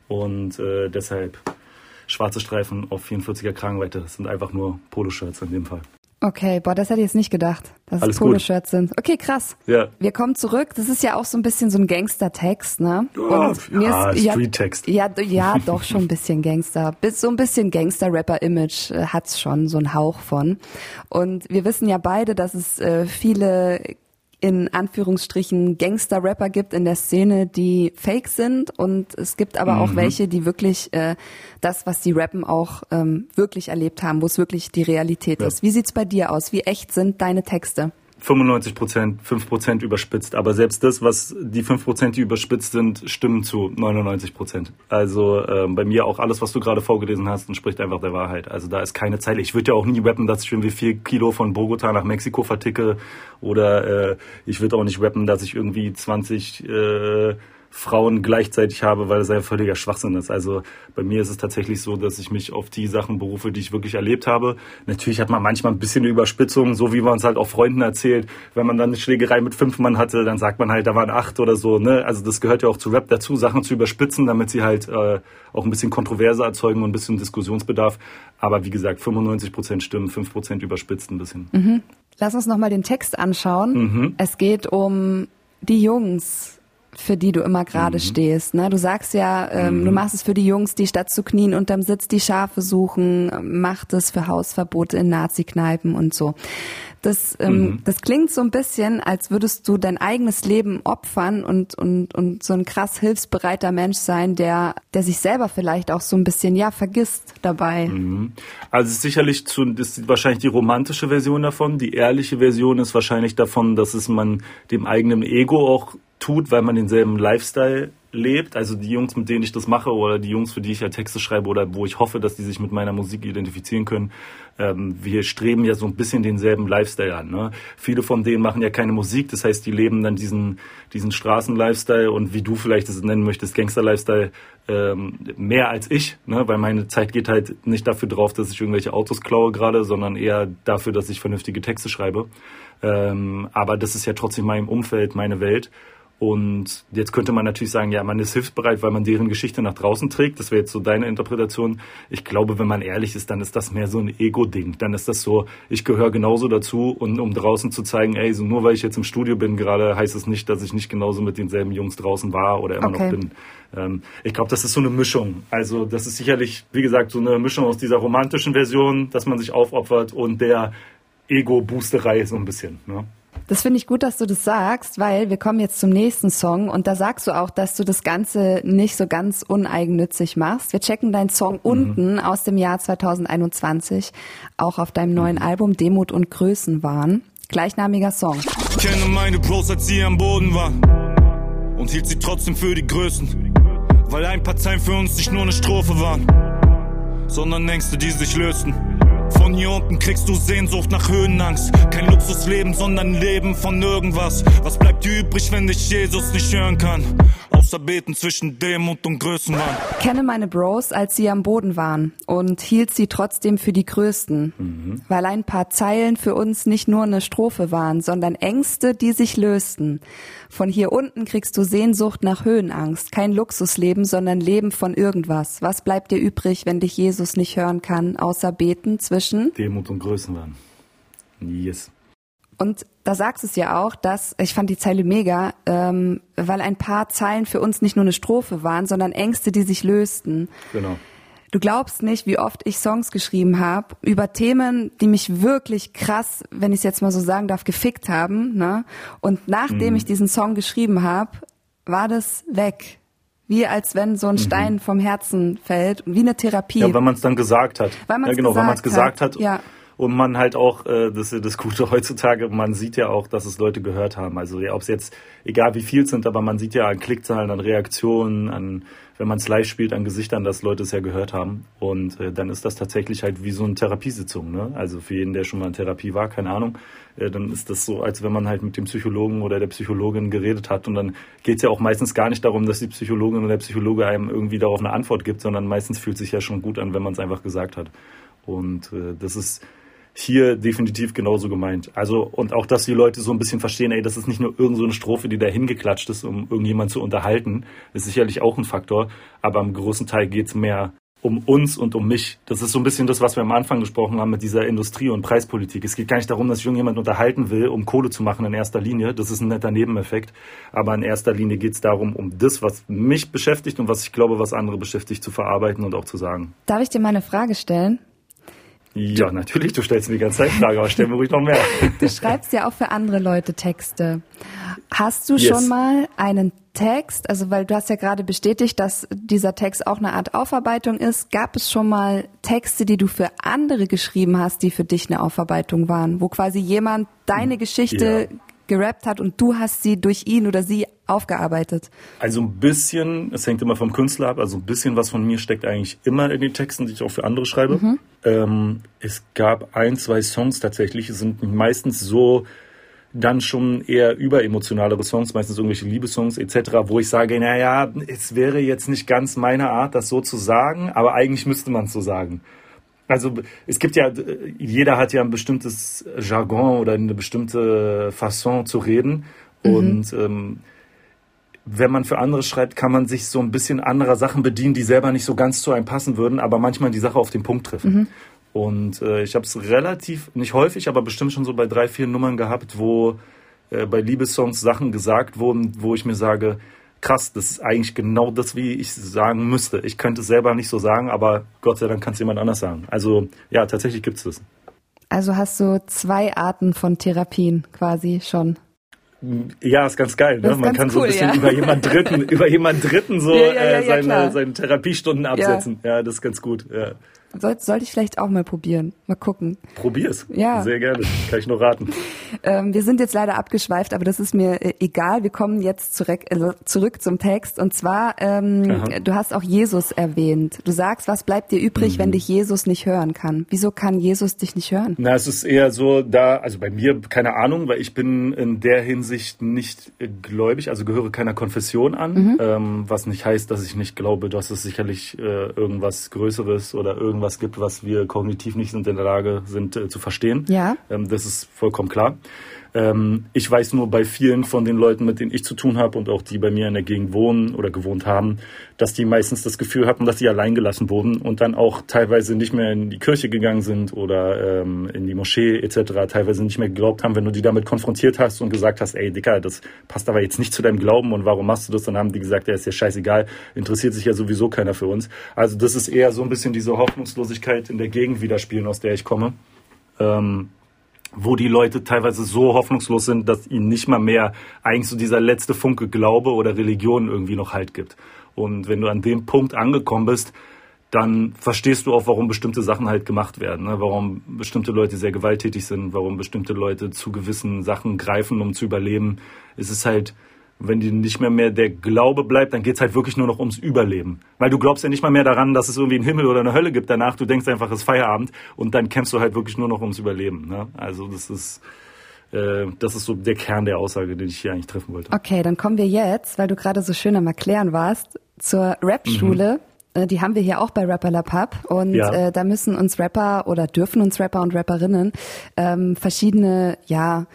Und äh, deshalb schwarze Streifen auf 44er Kragenweite. Das sind einfach nur Poloshirts in dem Fall. Okay, boah, das hätte ich jetzt nicht gedacht, dass Alles es Poloshirts sind. Okay, krass. Ja. Wir kommen zurück. Das ist ja auch so ein bisschen so ein Gangster-Text, ne? Oh, ja, Street-Text. Ja, ja, doch schon ein bisschen Gangster. So ein bisschen Gangster-Rapper-Image äh, hat's schon, so ein Hauch von. Und wir wissen ja beide, dass es äh, viele in Anführungsstrichen Gangster-Rapper gibt in der Szene, die fake sind und es gibt aber mhm. auch welche, die wirklich äh, das, was sie rappen, auch ähm, wirklich erlebt haben, wo es wirklich die Realität ja. ist. Wie sieht's bei dir aus? Wie echt sind deine Texte? 95 Prozent, 5 Prozent überspitzt. Aber selbst das, was die 5 Prozent, die überspitzt sind, stimmen zu 99 Prozent. Also ähm, bei mir auch alles, was du gerade vorgelesen hast, entspricht einfach der Wahrheit. Also da ist keine Zeile. Ich würde ja auch nie rappen, dass ich irgendwie vier Kilo von Bogota nach Mexiko verticke. Oder äh, ich würde auch nicht rappen, dass ich irgendwie 20... Äh, Frauen gleichzeitig habe, weil das ein völliger Schwachsinn ist. Also bei mir ist es tatsächlich so, dass ich mich auf die Sachen berufe, die ich wirklich erlebt habe. Natürlich hat man manchmal ein bisschen Überspitzung, so wie man es halt auch Freunden erzählt. Wenn man dann eine Schlägerei mit fünf Mann hatte, dann sagt man halt, da waren acht oder so. Ne? Also das gehört ja auch zu Rap dazu, Sachen zu überspitzen, damit sie halt äh, auch ein bisschen Kontroverse erzeugen und ein bisschen Diskussionsbedarf. Aber wie gesagt, 95 Prozent stimmen, 5 Prozent überspitzt ein bisschen. Mhm. Lass uns nochmal den Text anschauen. Mhm. Es geht um die Jungs, für die du immer gerade mhm. stehst. Ne? Du sagst ja, ähm, mhm. du machst es für die Jungs, die statt zu knien unterm Sitz die Schafe suchen, macht es für Hausverbote in Nazi-Kneipen und so. Das, ähm, mhm. das klingt so ein bisschen, als würdest du dein eigenes Leben opfern und, und, und so ein krass hilfsbereiter Mensch sein, der, der sich selber vielleicht auch so ein bisschen, ja, vergisst dabei. Mhm. Also sicherlich zu, das ist wahrscheinlich die romantische Version davon. Die ehrliche Version ist wahrscheinlich davon, dass es man dem eigenen Ego auch tut, weil man denselben Lifestyle lebt, also die Jungs, mit denen ich das mache oder die Jungs, für die ich ja Texte schreibe oder wo ich hoffe, dass die sich mit meiner Musik identifizieren können, ähm, wir streben ja so ein bisschen denselben Lifestyle an. Ne? Viele von denen machen ja keine Musik, das heißt, die leben dann diesen, diesen Straßen-Lifestyle und wie du vielleicht es nennen möchtest, Gangster-Lifestyle ähm, mehr als ich, ne? weil meine Zeit geht halt nicht dafür drauf, dass ich irgendwelche Autos klaue gerade, sondern eher dafür, dass ich vernünftige Texte schreibe. Ähm, aber das ist ja trotzdem mein Umfeld, meine Welt. Und jetzt könnte man natürlich sagen, ja, man ist hilfsbereit, weil man deren Geschichte nach draußen trägt. Das wäre jetzt so deine Interpretation. Ich glaube, wenn man ehrlich ist, dann ist das mehr so ein Ego-Ding. Dann ist das so, ich gehöre genauso dazu und um draußen zu zeigen, ey, so nur weil ich jetzt im Studio bin gerade, heißt es nicht, dass ich nicht genauso mit denselben Jungs draußen war oder immer okay. noch bin. Ähm, ich glaube, das ist so eine Mischung. Also das ist sicherlich, wie gesagt, so eine Mischung aus dieser romantischen Version, dass man sich aufopfert und der Ego-Boosterei so ein bisschen. Ne? Das finde ich gut, dass du das sagst, weil wir kommen jetzt zum nächsten Song und da sagst du auch, dass du das Ganze nicht so ganz uneigennützig machst. Wir checken deinen Song mhm. unten aus dem Jahr 2021, auch auf deinem neuen Album Demut und Größenwahn. Gleichnamiger Song. Ich kenne meine Bros, als sie am Boden waren und hielt sie trotzdem für die Größten, weil ein paar Zeilen für uns nicht nur eine Strophe waren, sondern Ängste, die sich lösten. Von hier unten kriegst du Sehnsucht nach Höhenangst. Kein Luxusleben, sondern Leben von irgendwas. Was bleibt übrig, wenn dich Jesus nicht hören kann? Außer beten zwischen Demut und Größenwahn. Kenne meine Bros, als sie am Boden waren und hielt sie trotzdem für die Größten. Mhm. Weil ein paar Zeilen für uns nicht nur eine Strophe waren, sondern Ängste, die sich lösten. Von hier unten kriegst du Sehnsucht nach Höhenangst. Kein Luxusleben, sondern Leben von irgendwas. Was bleibt dir übrig, wenn dich Jesus nicht hören kann, außer beten zwischen Demut und Größenwahn. Yes. Und da sagst du es ja auch, dass, ich fand die Zeile mega, ähm, weil ein paar Zeilen für uns nicht nur eine Strophe waren, sondern Ängste, die sich lösten. Genau. Du glaubst nicht, wie oft ich Songs geschrieben habe über Themen, die mich wirklich krass, wenn ich es jetzt mal so sagen darf, gefickt haben. Ne? Und nachdem mhm. ich diesen Song geschrieben habe, war das weg. Wie als wenn so ein mhm. Stein vom Herzen fällt, wie eine Therapie. Ja, wenn man es dann gesagt hat. Weil ja, genau, wenn man es gesagt hat. hat ja und man halt auch, äh, das ist das Gute heutzutage, man sieht ja auch, dass es Leute gehört haben. Also ja, ob es jetzt, egal wie viel sind, aber man sieht ja an Klickzahlen, an Reaktionen, an wenn man es live spielt, an Gesichtern, dass Leute es ja gehört haben. Und äh, dann ist das tatsächlich halt wie so eine Therapiesitzung. Ne? Also für jeden, der schon mal in Therapie war, keine Ahnung, äh, dann ist das so, als wenn man halt mit dem Psychologen oder der Psychologin geredet hat. Und dann geht es ja auch meistens gar nicht darum, dass die Psychologin oder der Psychologe einem irgendwie darauf eine Antwort gibt, sondern meistens fühlt sich ja schon gut an, wenn man es einfach gesagt hat. Und äh, das ist hier definitiv genauso gemeint. Also, und auch, dass die Leute so ein bisschen verstehen, ey, das ist nicht nur irgendeine so Strophe, die da hingeklatscht ist, um irgendjemand zu unterhalten. ist sicherlich auch ein Faktor, aber am großen Teil geht's mehr um uns und um mich. Das ist so ein bisschen das, was wir am Anfang gesprochen haben mit dieser Industrie- und Preispolitik. Es geht gar nicht darum, dass ich irgendjemand unterhalten will, um Kohle zu machen in erster Linie. Das ist ein netter Nebeneffekt. Aber in erster Linie geht es darum, um das, was mich beschäftigt und was ich glaube, was andere beschäftigt, zu verarbeiten und auch zu sagen. Darf ich dir mal eine Frage stellen? Ja, natürlich, du stellst mir die ganze Zeit Fragen, aber stell mir ruhig noch mehr. Du schreibst ja auch für andere Leute Texte. Hast du yes. schon mal einen Text, also weil du hast ja gerade bestätigt, dass dieser Text auch eine Art Aufarbeitung ist. Gab es schon mal Texte, die du für andere geschrieben hast, die für dich eine Aufarbeitung waren, wo quasi jemand deine Geschichte ja gerappt hat und du hast sie durch ihn oder sie aufgearbeitet? Also ein bisschen, es hängt immer vom Künstler ab, also ein bisschen was von mir steckt eigentlich immer in den Texten, die ich auch für andere schreibe. Mhm. Ähm, es gab ein, zwei Songs tatsächlich, es sind meistens so dann schon eher überemotionalere Songs, meistens irgendwelche Liebessongs etc., wo ich sage, naja, es wäre jetzt nicht ganz meine Art, das so zu sagen, aber eigentlich müsste man es so sagen. Also es gibt ja, jeder hat ja ein bestimmtes Jargon oder eine bestimmte Fasson zu reden. Mhm. Und ähm, wenn man für andere schreibt, kann man sich so ein bisschen anderer Sachen bedienen, die selber nicht so ganz zu einem passen würden, aber manchmal die Sache auf den Punkt treffen. Mhm. Und äh, ich habe es relativ, nicht häufig, aber bestimmt schon so bei drei, vier Nummern gehabt, wo äh, bei Liebessongs Sachen gesagt wurden, wo ich mir sage, krass, das ist eigentlich genau das, wie ich sagen müsste. Ich könnte es selber nicht so sagen, aber Gott sei Dank kann es jemand anders sagen. Also ja, tatsächlich gibt es das. Also hast du zwei Arten von Therapien quasi schon. Ja, ist ganz geil. Ne? Man kann cool, so ein bisschen ja. über jemand Dritten, über jemand Dritten so ja, ja, äh, seine, seine Therapiestunden absetzen. Ja. das ist ganz gut. Sollte ich vielleicht auch mal probieren. Mal gucken. Probier's. Ja. Sehr gerne. Kann ich nur raten. Ähm, wir sind jetzt leider abgeschweift, aber das ist mir äh, egal. Wir kommen jetzt zurück, äh, zurück zum Text. Und zwar, ähm, du hast auch Jesus erwähnt. Du sagst, was bleibt dir übrig, Mhm. wenn dich Jesus nicht hören kann? Wieso kann Jesus dich nicht hören? Na, es ist eher so, da, also bei mir, keine Ahnung, weil ich bin in der Hinsicht nicht äh, gläubig, also gehöre keiner Konfession an, ähm, was nicht heißt, dass ich nicht glaube, dass es sicherlich äh, irgendwas Größeres oder irgendwas gibt, was wir kognitiv nicht sind in der Lage sind äh, zu verstehen. Ja. Ähm, das ist vollkommen klar. Ähm, ich weiß nur bei vielen von den Leuten, mit denen ich zu tun habe und auch die bei mir in der Gegend wohnen oder gewohnt haben, dass die meistens das Gefühl hatten, dass sie allein gelassen wurden und dann auch teilweise nicht mehr in die Kirche gegangen sind oder ähm, in die Moschee etc. Teilweise nicht mehr geglaubt haben, wenn du die damit konfrontiert hast und gesagt hast, ey Dicker, das passt aber jetzt nicht zu deinem Glauben und warum machst du das? Dann haben die gesagt, ja ist ja scheißegal, interessiert sich ja sowieso keiner für uns. Also das ist eher so ein bisschen diese Hoffnungslosigkeit in der Gegend widerspiegeln, aus der ich komme. Ähm, wo die Leute teilweise so hoffnungslos sind, dass ihnen nicht mal mehr eigentlich so dieser letzte Funke Glaube oder Religion irgendwie noch Halt gibt. Und wenn du an dem Punkt angekommen bist, dann verstehst du auch, warum bestimmte Sachen halt gemacht werden. Ne? Warum bestimmte Leute sehr gewalttätig sind, warum bestimmte Leute zu gewissen Sachen greifen, um zu überleben. Es ist halt, wenn dir nicht mehr mehr der Glaube bleibt, dann geht's halt wirklich nur noch ums Überleben. Weil du glaubst ja nicht mal mehr daran, dass es irgendwie einen Himmel oder eine Hölle gibt danach. Du denkst einfach, es ist Feierabend und dann kämpfst du halt wirklich nur noch ums Überleben. Ne? Also das ist, äh, das ist so der Kern der Aussage, den ich hier eigentlich treffen wollte. Okay, dann kommen wir jetzt, weil du gerade so schön am Erklären warst, zur Rap-Schule. Äh, Die haben wir hier auch bei Rapper La Pub und Ja. äh, da müssen uns Rapper oder dürfen uns Rapper und Rapperinnen ähm, verschiedene ja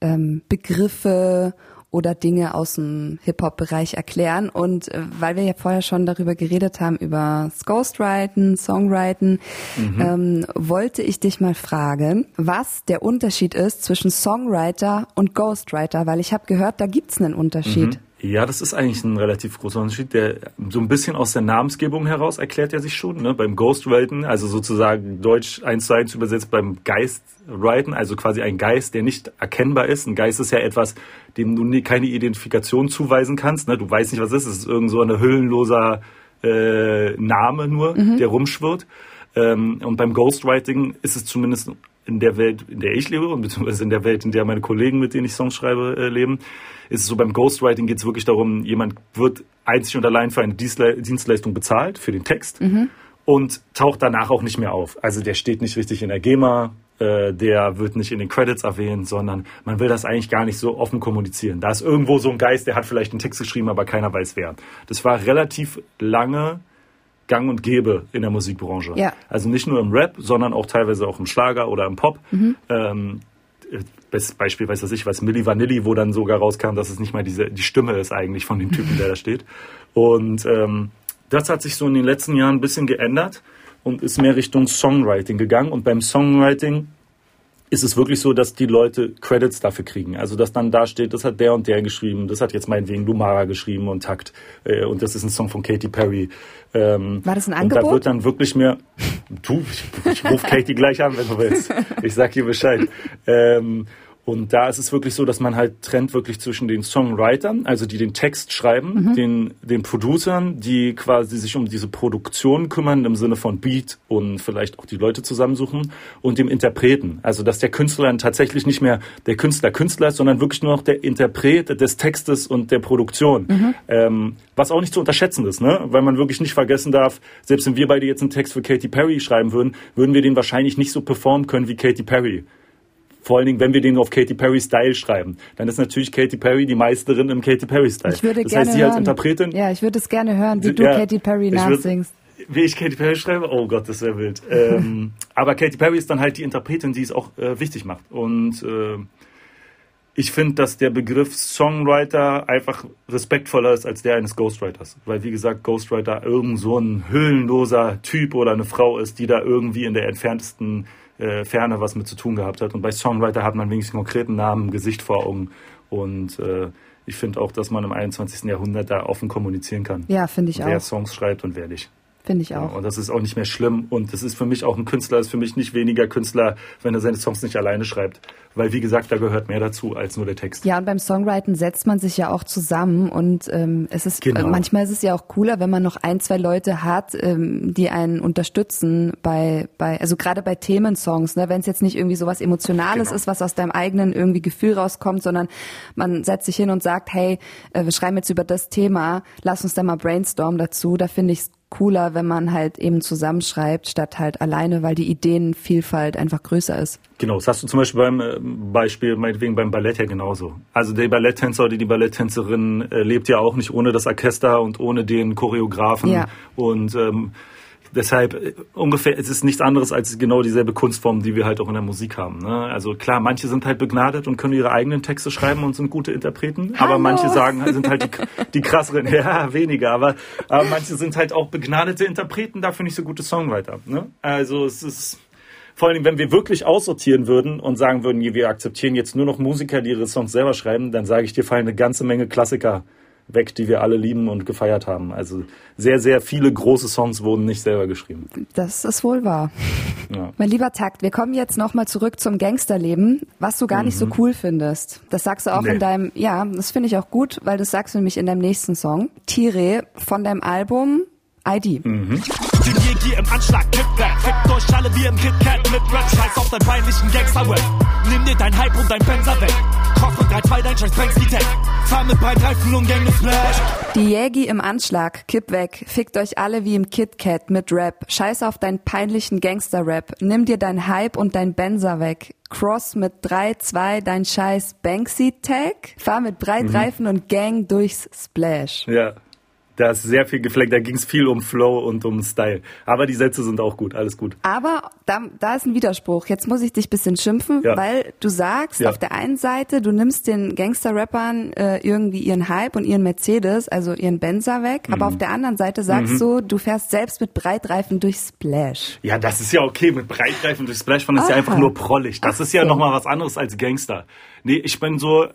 ähm, Begriffe oder Dinge aus dem Hip-Hop-Bereich erklären. Und äh, weil wir ja vorher schon darüber geredet haben, über Ghostwriten, Songwriten, ähm, wollte ich dich mal fragen, was der Unterschied ist zwischen Songwriter und Ghostwriter, weil ich habe gehört, da gibt's einen Unterschied. Ja, das ist eigentlich ein relativ großer Unterschied, der so ein bisschen aus der Namensgebung heraus erklärt er sich schon. Ne? Beim Ghostwriten, also sozusagen Deutsch eins zu eins übersetzt beim Geistwriten, also quasi ein Geist, der nicht erkennbar ist. Ein Geist ist ja etwas, dem du nie, keine Identifikation zuweisen kannst. Ne? Du weißt nicht, was es ist. Es ist irgend so ein hüllenloser äh, Name nur, der rumschwirrt. Ähm, und beim Ghostwriting ist es zumindest in der Welt, in der ich lebe und beziehungsweise in der Welt, in der meine Kollegen, mit denen ich Songs schreibe, äh, leben, ist es so, beim Ghostwriting geht es wirklich darum, jemand wird einzig und allein für eine Dienstle Dienstleistung bezahlt, für den Text und taucht danach auch nicht mehr auf. Also der steht nicht richtig in der GEMA, äh, der wird nicht in den Credits erwähnt, sondern man will das eigentlich gar nicht so offen kommunizieren. Da ist irgendwo so ein Geist, der hat vielleicht einen Text geschrieben, aber keiner weiß wer. Das war relativ lange gang und gäbe in der Musikbranche. Ja. Also nicht nur im Rap, sondern auch teilweise auch im Schlager oder im Pop. Ähm, bestes Beispiel, weiß was ich, was Milli Vanilli, wo dann sogar rauskam, dass es nicht mal diese, die Stimme ist eigentlich von dem Typen, der da steht. Und ähm, das hat sich so in den letzten Jahren ein bisschen geändert und ist mehr Richtung Songwriting gegangen. Und beim Songwriting ist es wirklich so, dass die Leute Credits dafür kriegen. Also dass dann da steht, das hat der und der geschrieben, das hat jetzt meinetwegen Lumara geschrieben und Takt äh, und das ist ein Song von Katy Perry. Ähm, War das ein Und da Angebot? wird dann wirklich mehr, du, ich, ich rufe Katy gleich an, wenn du willst. Ich sag dir Bescheid. Ähm, und da ist es wirklich so, dass man halt trennt wirklich zwischen den Songwritern, also die den Text schreiben, Mhm. den, den Producern, die quasi sich um diese Produktion kümmern, im Sinne von Beat und vielleicht auch die Leute zusammensuchen, und dem Interpreten. Also, dass der Künstler dann tatsächlich nicht mehr der Künstler Künstler ist, sondern wirklich nur noch der Interpret des Textes und der Produktion. Mhm. Ähm, was auch nicht zu unterschätzen ist, ne? weil man wirklich nicht vergessen darf, selbst wenn wir beide jetzt einen Text für Katy Perry schreiben würden, würden wir den wahrscheinlich nicht so performen können wie Katy Perry. Vor allen Dingen, wenn wir den auf Katy Perry Style schreiben, dann ist natürlich Katy Perry die Meisterin im Katy Perry Style. Ich würde das gerne heißt, sie hören. als Interpretin, Ja, ich würde es gerne hören, wie du Ja, Katy Perry nachsingst. wie ich Katy Perry schreibe, oh Gott, das wäre wild. ähm, aber Katy Perry ist dann halt die Interpretin, die es auch äh, wichtig macht. Und äh, ich finde, dass der Begriff Songwriter einfach respektvoller ist als der eines Ghostwriters. Weil, wie gesagt, Ghostwriter irgend so ein hüllenloser Typ oder eine Frau ist, die da irgendwie in der entferntesten äh, Ferne was mit zu tun gehabt hat. Und bei Songwriter hat man wenigstens einen konkreten Namen, Gesicht vor Augen. Und äh, ich finde auch, dass man im 21. Jahrhundert da offen kommunizieren kann. Ja, finde ich wer auch. Songs schreibt und wer nicht. Finde ich auch. Ja, und das ist auch nicht mehr schlimm. Und das ist für mich auch ein Künstler, ist für mich nicht weniger Künstler, wenn er seine Songs nicht alleine schreibt. Weil, wie gesagt, da gehört mehr dazu als nur der Text. Ja, und beim Songwriting setzt man sich ja auch zusammen und ähm, es ist genau. äh, manchmal ist es ja auch cooler, wenn man noch ein, zwei Leute hat, ähm, die einen unterstützen bei, bei also gerade bei Themensongs, ne, wenn es jetzt nicht irgendwie sowas Emotionales genau. ist, was aus deinem eigenen irgendwie Gefühl rauskommt, sondern man setzt sich hin und sagt, hey, äh, wir schreiben jetzt über das Thema, lass uns da mal brainstormen dazu. Da finde ich es cooler, wenn man halt eben zusammenschreibt, statt halt alleine, weil die Ideenvielfalt einfach größer ist. Genau, das hast du zum Beispiel beim äh, Beispiel, meinetwegen beim Ballett ja genauso. Also der Balletttänzer oder die Balletttänzerin äh, lebt ja auch nicht ohne das Orchester und ohne den Choreografen. Ja. Und ähm, deshalb äh, ungefähr, es ist nichts anderes als genau dieselbe Kunstform, die wir halt auch in der Musik haben. Ne? Also klar, manche sind halt begnadet und können ihre eigenen Texte schreiben und sind gute Interpreten, Hallo. aber manche sagen, sind halt die, die krasseren, ja, weniger, aber, aber manche sind halt auch begnadete Interpreten, dafür nicht so gute Songwriter. Ne? Also es ist vor allem, wenn wir wirklich aussortieren würden und sagen würden, wir akzeptieren jetzt nur noch Musiker, die ihre Songs selber schreiben, dann sage ich dir, fallen eine ganze Menge Klassiker weg, die wir alle lieben und gefeiert haben. Also sehr, sehr viele große Songs wurden nicht selber geschrieben. Das ist wohl wahr. Ja. Mein lieber Takt, wir kommen jetzt nochmal zurück zum Gangsterleben, was du gar mhm. nicht so mhm. cool findest. Das sagst du auch nee. in deinem, ja, das finde ich auch gut, weil das sagst du nämlich in deinem nächsten Song. Tire von deinem Album ID. Mhm. Die Jägi im Anschlag, Kickback, fickt euch alle wie im KitKat mit Rap, scheiß auf deinen peinlichen Gangster-Rap. Nimm dir dein Hype und dein Benzer weg. Koch mit 3-2 dein scheiß Banksy-Tag. Fahr mit Breitreifen und Gang Splash. Die Jägi im Anschlag, kipp weg, fickt euch alle wie im KitKat mit Rap. Scheiß auf deinen peinlichen Gangster-Rap. Nimm dir dein Hype und dein Benzer weg. Cross mit 3-2 dein scheiß Banksy-Tag. Fahr mit Breitreifen mhm. und Gang durchs Splash. Ja. Da ist sehr viel gefleckt, da ging es viel um Flow und um Style. Aber die Sätze sind auch gut, alles gut. Aber da, da ist ein Widerspruch. Jetzt muss ich dich bisschen schimpfen, ja. weil du sagst, ja. auf der einen Seite, du nimmst den Gangster-Rappern äh, irgendwie ihren Hype und ihren Mercedes, also ihren Benzer weg, mhm. aber auf der anderen Seite sagst mhm. du, du fährst selbst mit Breitreifen durch Splash. Ja, das ist ja okay, mit Breitreifen durch Splash, von ist ja einfach nur prollig. Das Ach ist ja so. nochmal was anderes als Gangster. Nee, ich bin so,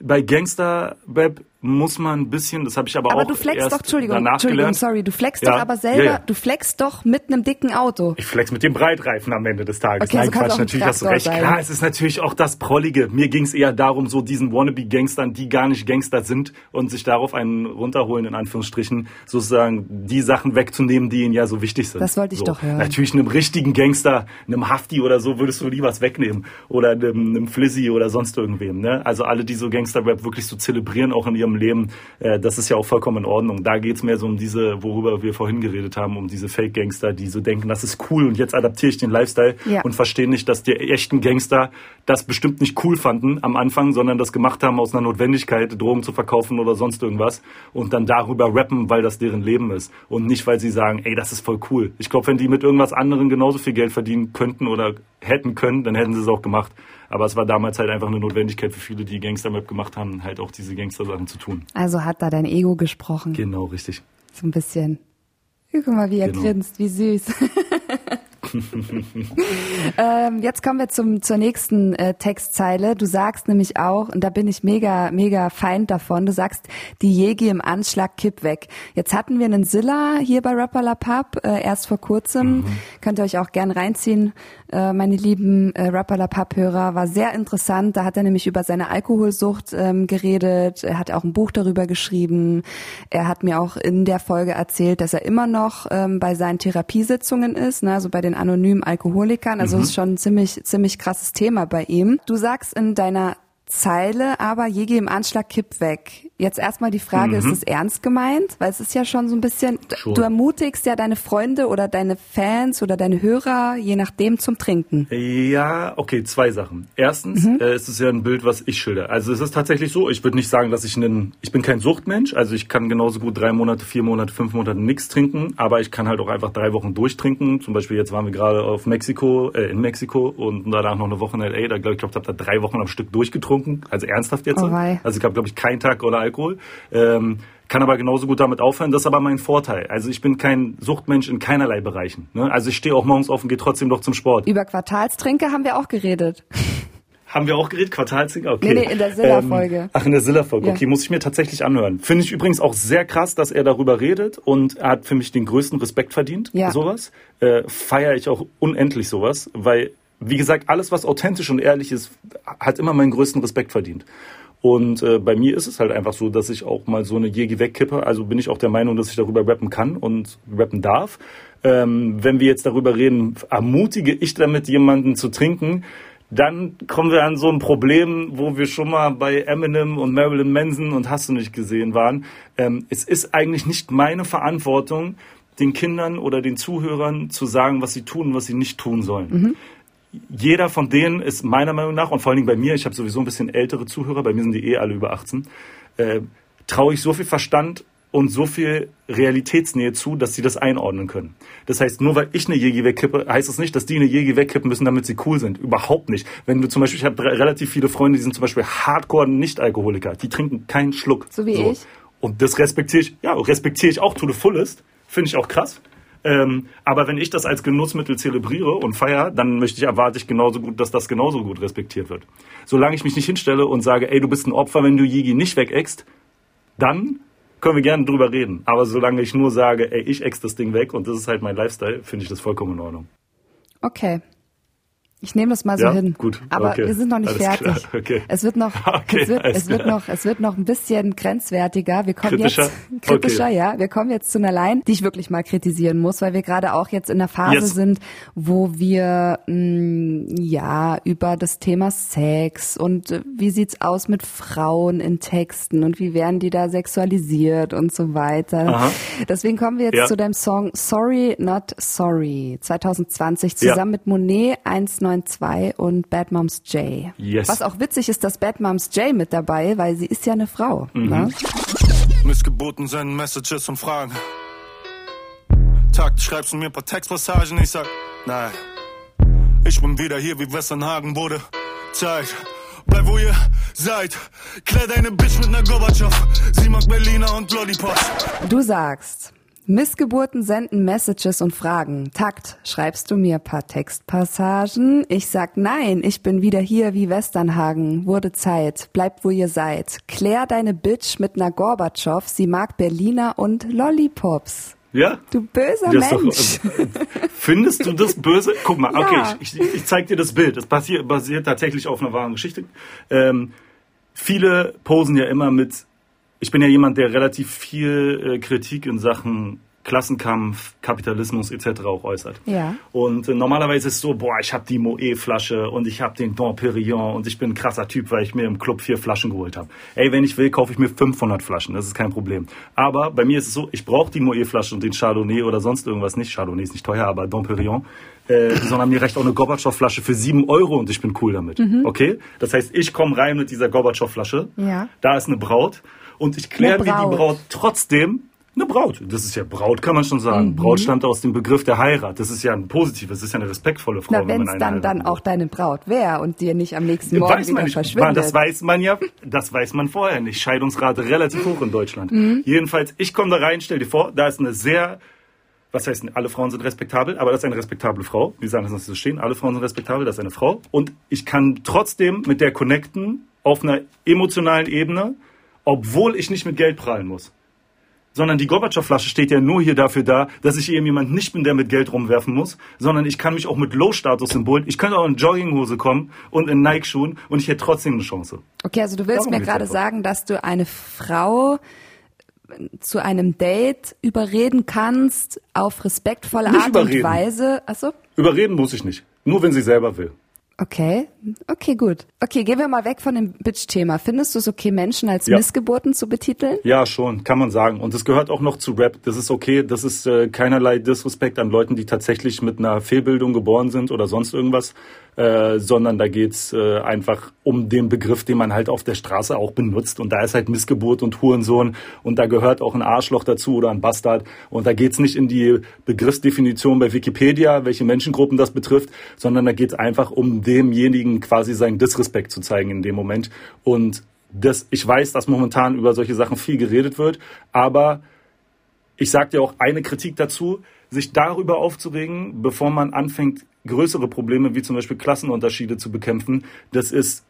bei Gangster-Rap muss man ein bisschen, das habe ich aber, aber auch du flexst erst doch, Entschuldigung, danach Entschuldigung, gelernt. sorry, du flexst ja. doch aber selber, ja, ja. du flexst doch mit einem dicken Auto. Ich flex mit dem Breitreifen am Ende des Tages. Okay, Nein, so Quatsch, natürlich hast du recht. Sein. Klar, es ist natürlich auch das Prollige. Mir ging es eher darum, so diesen Wannabe-Gangstern, die gar nicht Gangster sind und sich darauf einen runterholen, in Anführungsstrichen, sozusagen die Sachen wegzunehmen, die ihnen ja so wichtig sind. Das wollte ich so. doch hören. Natürlich einem richtigen Gangster, einem Hafti oder so, würdest du nie was wegnehmen. Oder einem, einem Flizzy oder sonst irgendwem. Ne? Also alle, die so Gangster-Rap wirklich so zelebrieren, auch in ihrem Leben, äh, das ist ja auch vollkommen in Ordnung. Da geht es mehr so um diese, worüber wir vorhin geredet haben, um diese Fake-Gangster, die so denken, das ist cool und jetzt adaptiere ich den Lifestyle ja. und verstehen nicht, dass die echten Gangster das bestimmt nicht cool fanden am Anfang, sondern das gemacht haben aus einer Notwendigkeit, Drogen zu verkaufen oder sonst irgendwas und dann darüber rappen, weil das deren Leben ist und nicht, weil sie sagen, ey, das ist voll cool. Ich glaube, wenn die mit irgendwas anderem genauso viel Geld verdienen könnten oder hätten können, dann hätten sie es auch gemacht. Aber es war damals halt einfach eine Notwendigkeit für viele, die Gangster-Map gemacht haben, halt auch diese Gangster-Sachen zu tun. Also hat da dein Ego gesprochen. Genau, richtig. So ein bisschen. Guck mal, wie er genau. grinst, wie süß. ähm, jetzt kommen wir zum, zur nächsten äh, Textzeile. Du sagst nämlich auch, und da bin ich mega, mega Feind davon, du sagst, die Jägi im Anschlag kipp weg. Jetzt hatten wir einen Silla hier bei Rapper La Pub, äh, erst vor kurzem. Mhm. Könnt ihr euch auch gern reinziehen, äh, meine lieben äh, Rapper La Pub-Hörer. War sehr interessant. Da hat er nämlich über seine Alkoholsucht ähm, geredet. Er hat auch ein Buch darüber geschrieben. Er hat mir auch in der Folge erzählt, dass er immer noch ähm, bei seinen Therapiesitzungen ist, ne, also bei den anonymen Alkoholikern. Also mhm. ist schon ein ziemlich, ziemlich krasses Thema bei ihm. Du sagst in deiner Zeile, aber Jägi im Anschlag kipp weg. Jetzt erstmal die Frage, mhm. ist es ernst gemeint? Weil es ist ja schon so ein bisschen, schon. du ermutigst ja deine Freunde oder deine Fans oder deine Hörer, je nachdem, zum Trinken. Ja, okay, zwei Sachen. Erstens, mhm. äh, es ist ja ein Bild, was ich schilder. Also es ist tatsächlich so, ich würde nicht sagen, dass ich einen, ich bin kein Suchtmensch, also ich kann genauso gut drei Monate, vier Monate, fünf Monate nichts trinken, aber ich kann halt auch einfach drei Wochen durchtrinken. Zum Beispiel jetzt waren wir gerade auf Mexiko, äh, in Mexiko und danach noch eine Woche in L.A., da glaube ich, glaub, ich habe da drei Wochen am Stück durchgetrunken, also ernsthaft jetzt. Oh, also ich habe, glaube ich, keinen Tag oder Alkohol. Ähm, kann aber genauso gut damit aufhören. Das ist aber mein Vorteil. Also ich bin kein Suchtmensch in keinerlei Bereichen. Ne? Also ich stehe auch morgens auf und gehe trotzdem noch zum Sport. Über Quartalstrinke haben wir auch geredet. Haben wir auch geredet? Quartalsinger? Okay. Nee, nee, in der Silla-Folge. Ähm, ach, in der Silla-Folge. Ja. Okay, muss ich mir tatsächlich anhören. Finde ich übrigens auch sehr krass, dass er darüber redet und er hat für mich den größten Respekt verdient. Ja. Sowas. Äh, Feiere ich auch unendlich sowas, weil, wie gesagt, alles, was authentisch und ehrlich ist, hat immer meinen größten Respekt verdient. Und äh, bei mir ist es halt einfach so, dass ich auch mal so eine Jegi wegkippe. Also bin ich auch der Meinung, dass ich darüber rappen kann und rappen darf. Ähm, wenn wir jetzt darüber reden, ermutige ich damit, jemanden zu trinken, dann kommen wir an so ein Problem, wo wir schon mal bei Eminem und Marilyn Manson und hast du nicht gesehen waren. Ähm, es ist eigentlich nicht meine Verantwortung, den Kindern oder den Zuhörern zu sagen, was sie tun was sie nicht tun sollen. Jeder von denen ist meiner Meinung nach, und vor allen Dingen bei mir, ich habe sowieso ein bisschen ältere Zuhörer, bei mir sind die eh alle über 18, äh, traue ich so viel Verstand und so viel Realitätsnähe zu, dass sie das einordnen können. Das heißt, nur weil ich eine Jägi wegkippe, heißt es das nicht, dass die eine Jägi wegkippen müssen, damit sie cool sind. Überhaupt nicht. Wenn du zum Beispiel, ich habe relativ viele Freunde, die sind zum Beispiel Hardcore-Nicht-Alkoholiker. Die trinken keinen Schluck. So wie ich. Und das respektiere ich, ja, respektiere ich auch to the fullest. Finde ich auch krass. Ähm, aber wenn ich das als Genussmittel zelebriere und feiere, dann möchte ich, erwarte ich genauso gut, dass das genauso gut respektiert wird. Solange ich mich nicht hinstelle und sage, ey, du bist ein Opfer, wenn du Yigi nicht wegeckst, dann können wir gerne drüber reden. Aber solange ich nur sage, ey, ich ex das Ding weg und das ist halt mein Lifestyle, finde ich das vollkommen in Ordnung. Okay. Ich nehme das mal so Ja, hin. gut, Aber okay. wir sind noch nicht Alles fertig. klar, okay. Es wird noch, Okay, es wird, es wird noch, es wird noch ein bisschen grenzwertiger. Wir kommen Kritischer? jetzt kritischer, Okay. ja. Wir kommen jetzt zu einer Line, die ich wirklich mal kritisieren muss, weil wir gerade auch jetzt in der Phase Yes. sind, wo wir mh, ja über das Thema Sex und äh, wie sieht's aus mit Frauen in Texten und wie werden die da sexualisiert und so weiter. Aha. Deswegen kommen wir jetzt Ja. zu deinem Song Sorry Not Sorry 2020 Ja. zusammen mit Monet 192 und Bad Moms J. Yes. Was auch witzig ist, dass Bad Moms J mit dabei, weil sie ist ja eine Frau. Mhm. Ne? Missgeboten senden Messages und Fragen. Takt schreibst du mir ein paar Textpassagen, ich sag, nein. Ich bin wieder hier, wie Westernhagen wurde. Zeit, bleib wo ihr seid. Klär deine Bitch mit ner Gorbatschow. Sie mag Berliner und Lollipops. Du sagst, Missgeburten senden Messages und Fragen. Takt, schreibst du mir ein paar Textpassagen? Ich sag nein, ich bin wieder hier wie Westernhagen. Wurde Zeit, bleibt wo ihr seid. Klär deine Bitch mit ner Gorbatschow. Sie mag Berliner und Lollipops. Ja? Du böser Das ist doch- Mensch. Findest du das böse? Guck mal, okay, Ja. ich, ich, ich zeig dir das Bild. Das basiert, basiert tatsächlich auf einer wahren Geschichte. Ähm, viele posen ja immer mit, ich bin ja jemand, der relativ viel äh, Kritik in Sachen Klassenkampf, Kapitalismus etc. auch äußert. Ja. Und äh, normalerweise ist es so, boah, ich habe die Moe-Flasche und ich habe den Dom Perignon und ich bin ein krasser Typ, weil ich mir im Club vier Flaschen geholt habe. Ey, wenn ich will, kaufe ich mir 500 Flaschen, das ist kein Problem. Aber bei mir ist es so, ich brauche die Moe-Flasche und den Chardonnay oder sonst irgendwas nicht. Chardonnay ist nicht teuer, aber Dom Perignon. Äh, sondern mir reicht auch eine Gorbatschow-Flasche für 7 Euro und ich bin cool damit. Okay? Das heißt, ich komme rein mit dieser Gorbatschow-Flasche. Ja. Da ist eine Braut und ich kläre wie die Braut. Trotzdem eine Braut. Das ist ja Braut, kann man schon sagen. Mhm. Braut stammt aus dem Begriff der Heirat. Das ist ja ein positives, das ist ja eine respektvolle Frau. Na, wenn es dann, dann auch deine Braut wäre und dir nicht am nächsten Morgen weiß wieder nicht. verschwindet. Das weiß man ja, das weiß man vorher nicht. Scheidungsrate relativ hoch in Deutschland. Mhm. Jedenfalls, ich komme da rein, stell dir vor, da ist eine sehr, was heißt, alle Frauen sind respektabel, aber das ist eine respektable Frau. Die sagen das nicht so stehen, alle Frauen sind respektabel, das ist eine Frau. Und ich kann trotzdem mit der connecten auf einer emotionalen Ebene, obwohl ich nicht mit Geld prahlen muss sondern die Gorbatschow-Flasche steht ja nur hier dafür da, dass ich eben jemand nicht bin, der mit Geld rumwerfen muss, sondern ich kann mich auch mit Low-Status-Symbolen, ich könnte auch in Jogginghose kommen und in Nike-Schuhen und ich hätte trotzdem eine Chance. Okay, also du willst Darum mir gerade einfach. sagen, dass du eine Frau zu einem Date überreden kannst auf respektvolle Nicht Art überreden. und Weise. Achso, Überreden muss ich nicht. Nur wenn sie selber will. Okay. Okay, gut. Okay, gehen wir mal weg von dem Bitch-Thema. Findest du es okay, Menschen als Ja. Missgeburten zu betiteln? Ja, schon, kann man sagen. Und das gehört auch noch zu Rap. Das ist okay. Das ist äh, keinerlei Disrespekt an Leuten, die tatsächlich mit einer Fehlbildung geboren sind oder sonst irgendwas, äh, sondern da geht's äh, einfach um den Begriff, den man halt auf der Straße auch benutzt. Und da ist halt Missgeburt und Hurensohn und da gehört auch ein Arschloch dazu oder ein Bastard. Und da geht's nicht in die Begriffsdefinition bei Wikipedia, welche Menschengruppen das betrifft, sondern da geht's einfach um demjenigen quasi seinen Disrespekt zu zeigen in dem Moment. Und das, ich weiß, dass momentan über solche Sachen viel geredet wird, aber ich sage dir auch eine Kritik dazu. Sich darüber aufzuregen, bevor man anfängt, größere Probleme wie zum Beispiel Klassenunterschiede zu bekämpfen, das ist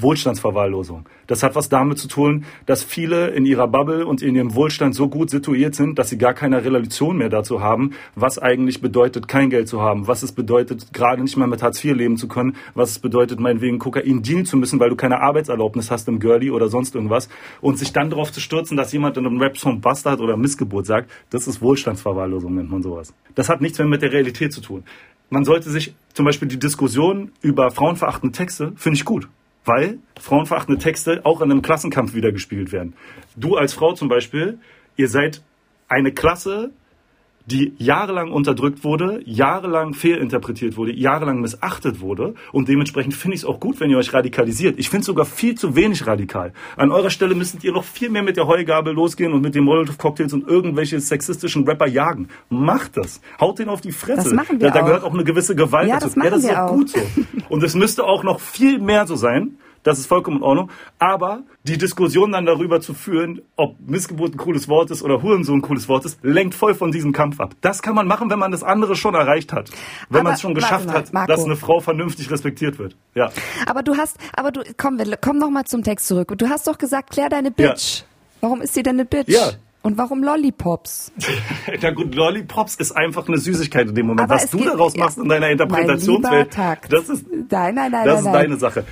Wohlstandsverwahrlosung. Das hat was damit zu tun, dass viele in ihrer Bubble und in ihrem Wohlstand so gut situiert sind, dass sie gar keine Relation mehr dazu haben, was eigentlich bedeutet, kein Geld zu haben, was es bedeutet, gerade nicht mal mit Hartz IV leben zu können, was es bedeutet, meinetwegen Kokain dealen zu müssen, weil du keine Arbeitserlaubnis hast im Girlie oder sonst irgendwas und sich dann darauf zu stürzen, dass jemand in einem Rap-Song Bastard oder Missgeburt sagt, das ist Wohlstandsverwahrlosung, nennt man sowas. Das hat nichts mehr mit der Realität zu tun. Man sollte sich zum Beispiel die Diskussion über frauenverachtende Texte, finde ich gut weil frauenverachtende Texte auch in einem Klassenkampf wieder gespielt werden. Du als Frau zum Beispiel, ihr seid eine Klasse, die jahrelang unterdrückt wurde, jahrelang fehlinterpretiert wurde, jahrelang missachtet wurde. Und dementsprechend finde ich es auch gut, wenn ihr euch radikalisiert. Ich finde es sogar viel zu wenig radikal. An eurer Stelle müsstet ihr noch viel mehr mit der Heugabel losgehen und mit den Molotov-Cocktails und irgendwelche sexistischen Rapper jagen. Macht das. Haut den auf die Fresse. Das machen wir da, da gehört auch eine gewisse Gewalt Ja, dazu. das machen ja, das ist wir auch. gut so. Und es müsste auch noch viel mehr so sein. Das ist vollkommen in Ordnung. Aber die Diskussion dann darüber zu führen, ob Missgeburt ein cooles Wort ist oder Hurensohn ein cooles Wort ist, lenkt voll von diesem Kampf ab. Das kann man machen, wenn man das andere schon erreicht hat. Wenn man es schon geschafft mal, hat, Marco. dass eine Frau vernünftig respektiert wird. Ja. Aber du hast, aber du, komm, komm noch mal zum Text zurück. Du hast doch gesagt, klär deine Bitch. Warum ist sie denn eine Bitch? Ja. Und warum Lollipops? Na gut, Lollipops ist einfach eine Süßigkeit in dem Moment. Aber Was du daraus machst in deiner Interpretationswelt, das ist, Nein, nein, nein, das ist deine Sache.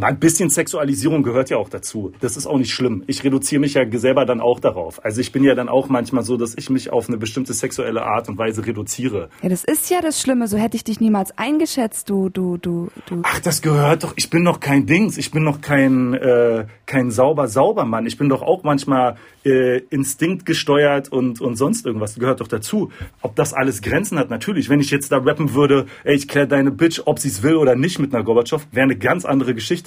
Ein bisschen Sexualisierung gehört ja auch dazu. Das ist auch nicht schlimm. Ich reduziere mich ja selber dann auch darauf. Also ich bin ja dann auch manchmal so, dass ich mich auf eine bestimmte sexuelle Art und Weise reduziere. Ja, das ist ja das Schlimme. So hätte ich dich niemals eingeschätzt, du, du, du, du. Ach, das gehört doch. Ich bin noch kein Dings. Ich bin noch kein äh, kein sauber sauber Mann. Ich bin doch auch manchmal äh, instinktgesteuert und und sonst irgendwas. Das gehört doch dazu. Ob das alles Grenzen hat, natürlich. Wenn ich jetzt da rappen würde, ey, ich klär deine Bitch, ob sie's will oder nicht mit einer Gorbatschow, wäre eine ganz andere Geschichte.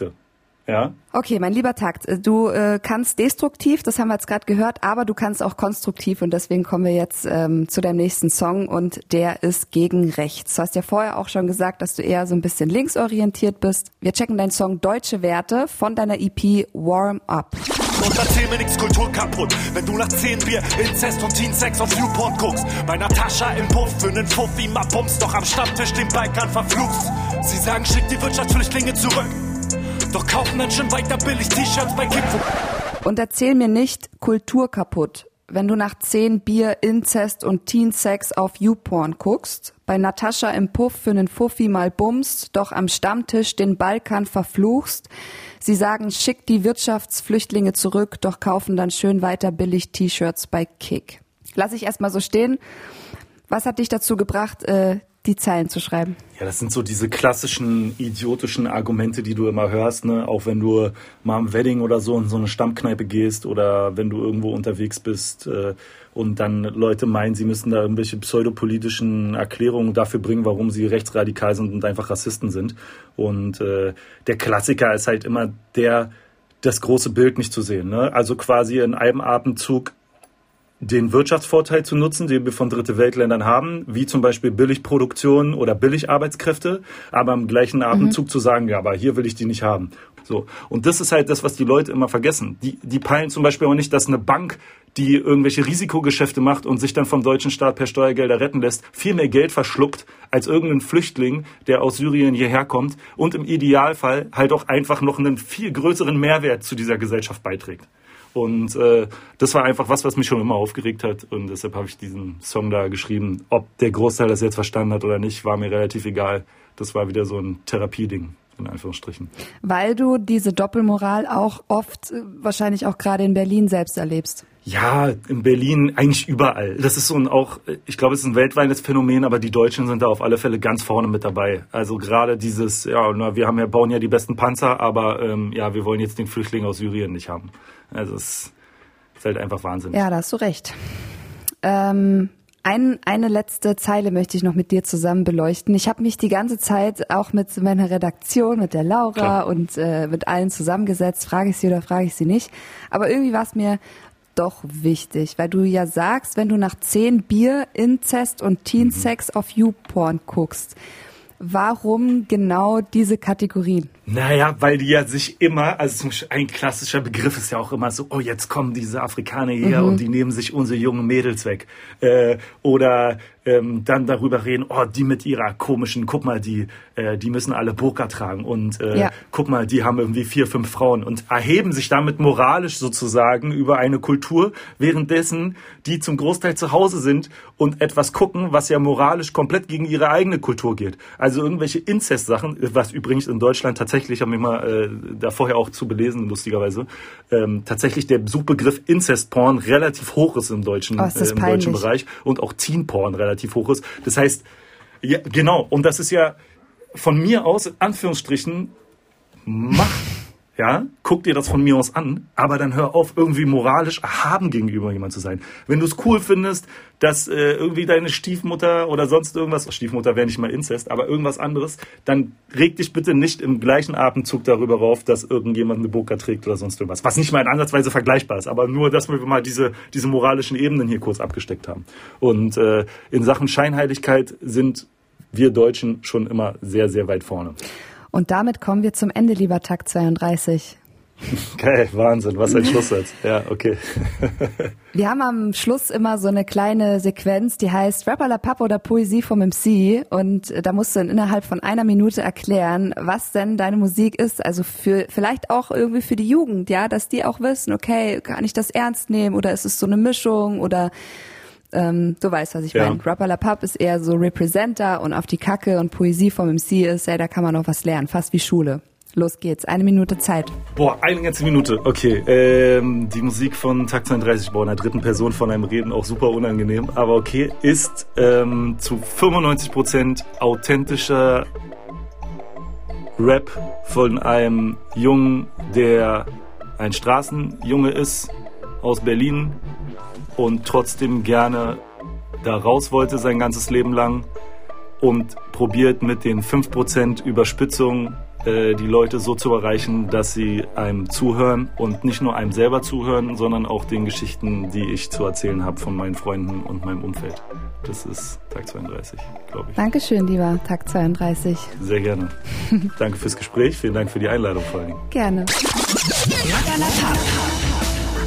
Ja. Okay, mein lieber Takt, äh, du äh, kannst destruktiv, das haben wir jetzt gerade gehört, aber du kannst auch konstruktiv und deswegen kommen wir jetzt ähm, zu deinem nächsten Song und der ist gegen rechts. Du hast ja vorher auch schon gesagt, dass du eher so ein bisschen linksorientiert bist. Wir checken deinen Song Deutsche Werte von deiner EP Warm Up. Und erzähl mir nix Kultur kaputt. Wenn du nach 10 Bier, Inzest und Teen Sex auf Newport guckst. Bei Natascha im Puff für nen Fuffi mal bummst, doch am Stammtisch den Balkan verfluchst. Sie sagen, schick die Wirtschaftsflüchtlinge zurück. Doch kaufen dann schon weiter billig T-Shirts bei Kickflip. Und erzähl mir nicht Kultur kaputt, wenn du nach zehn Bier, Inzest und Teen-Sex auf YouPorn guckst, bei Natascha im Puff für nen Fuffi mal bummst, doch am Stammtisch den Balkan verfluchst. Sie sagen, schick die Wirtschaftsflüchtlinge zurück, doch kaufen dann schön weiter billig T-Shirts bei Kick. Lass ich erstmal so stehen. Was hat dich dazu gebracht, äh, die Zeilen zu schreiben? Ja, das sind so diese klassischen idiotischen Argumente, die du immer hörst, ne? Auch wenn du mal am Wedding oder so in so eine Stammkneipe gehst oder wenn du irgendwo unterwegs bist äh, und dann Leute meinen, sie müssen da irgendwelche pseudopolitischen Erklärungen dafür bringen, warum sie rechtsradikal sind und einfach Rassisten sind. Und äh, der Klassiker ist halt immer der, das große Bild nicht zu sehen. Ne? Also quasi in einem Atemzug den Wirtschaftsvorteil zu nutzen, den wir von Dritte Weltländern haben, wie zum Beispiel Billigproduktion oder Billigarbeitskräfte, aber im gleichen Atemzug zu sagen, ja, aber hier will ich die nicht haben. So. Und das ist halt das, was die Leute immer vergessen. Die, die peilen zum Beispiel auch nicht, dass eine Bank, die irgendwelche Risikogeschäfte macht und sich dann vom deutschen Staat per Steuergelder retten lässt, viel mehr Geld verschluckt als irgendein Flüchtling, der aus Syrien hierher kommt und im Idealfall halt auch einfach noch einen viel größeren Mehrwert zu dieser Gesellschaft beiträgt. Und äh, das war einfach was, was mich schon immer aufgeregt hat. Und deshalb habe ich diesen Song da geschrieben. Ob der Großteil das jetzt verstanden hat oder nicht, war mir relativ egal. Das war wieder so ein Therapieding, in Anführungsstrichen. Weil du diese Doppelmoral auch oft, äh, wahrscheinlich auch gerade in Berlin selbst erlebst. Ja, in Berlin, eigentlich überall. Das ist so ein auch, ich glaube, es ist ein weltweites Phänomen, aber die Deutschen sind da auf alle Fälle ganz vorne mit dabei. Also gerade dieses, ja, na, wir haben ja, bauen ja die besten Panzer, aber ähm, ja, wir wollen jetzt den Flüchtling aus Syrien nicht haben. Also es ist halt einfach Wahnsinn. Ja, da hast du recht. Ähm, ein, eine letzte Zeile möchte ich noch mit dir zusammen beleuchten. Ich habe mich die ganze Zeit auch mit meiner Redaktion, mit der Laura Klar. und äh, mit allen zusammengesetzt. Frage ich sie oder frage ich sie nicht. Aber irgendwie war es mir doch wichtig, weil du ja sagst, wenn du nach zehn Bier, Inzest und Teensex auf YouPorn guckst, Warum genau diese Kategorien? Naja, weil die ja sich immer, also zum Beispiel ein klassischer Begriff ist ja auch immer so, oh, jetzt kommen diese Afrikaner her mhm. und die nehmen sich unsere jungen Mädels weg. Äh, oder ähm, dann darüber reden, oh, die mit ihrer komischen, guck mal, die, äh, die müssen alle Burka tragen und äh, ja. guck mal, die haben irgendwie vier, fünf Frauen und erheben sich damit moralisch sozusagen über eine Kultur, währenddessen die zum Großteil zu Hause sind und etwas gucken, was ja moralisch komplett gegen ihre eigene Kultur geht. Also irgendwelche Inzest-Sachen, was übrigens in Deutschland tatsächlich, haben wir mal äh, da vorher auch zu belesen, lustigerweise, ähm, tatsächlich der Suchbegriff Inzest-Porn relativ hoch ist im deutschen, oh, äh, im deutschen Bereich und auch Teen-Porn relativ relativ hoch ist. Das heißt, ja, genau, und das ist ja von mir aus, in Anführungsstrichen, mach, ja, guck dir das von mir aus an, aber dann hör auf, irgendwie moralisch erhaben gegenüber jemand zu sein. Wenn du es cool findest, dass äh, irgendwie deine Stiefmutter oder sonst irgendwas, Stiefmutter wäre nicht mal Inzest, aber irgendwas anderes, dann reg dich bitte nicht im gleichen Atemzug darüber rauf, dass irgendjemand eine Burka trägt oder sonst irgendwas. Was nicht mal in Ansatzweise vergleichbar ist, aber nur, dass wir mal diese, diese moralischen Ebenen hier kurz abgesteckt haben. Und äh, in Sachen Scheinheiligkeit sind wir Deutschen schon immer sehr, sehr weit vorne. Und damit kommen wir zum Ende, lieber Tag 32. Geil, Wahnsinn, was ein Schlusssatz. Ja, okay. Wir haben am Schluss immer so eine kleine Sequenz, die heißt Rapper la Pap oder Poesie vom MC und da musst du dann innerhalb von einer Minute erklären, was denn deine Musik ist, also für vielleicht auch irgendwie für die Jugend, ja, dass die auch wissen, okay, kann ich das ernst nehmen oder ist es so eine Mischung oder ähm, du weißt, was ich ja. meine. Rapper La Pub ist eher so Representer und auf die Kacke und Poesie vom MC ist, ey, da kann man noch was lernen, fast wie Schule. Los geht's, eine Minute Zeit. Boah, eine ganze Minute, okay. Ähm, die Musik von Takt 32, boah, in der dritten Person von einem Reden auch super unangenehm, aber okay, ist ähm, zu 95% authentischer Rap von einem Jungen, der ein Straßenjunge ist aus Berlin, und trotzdem gerne da raus wollte sein ganzes Leben lang und probiert mit den 5% Überspitzung äh, die Leute so zu erreichen, dass sie einem zuhören und nicht nur einem selber zuhören, sondern auch den Geschichten, die ich zu erzählen habe von meinen Freunden und meinem Umfeld. Das ist Tag 32, glaube ich. Dankeschön, lieber Tag 32. Sehr gerne. Danke fürs Gespräch, vielen Dank für die Einladung vor allem. Gerne.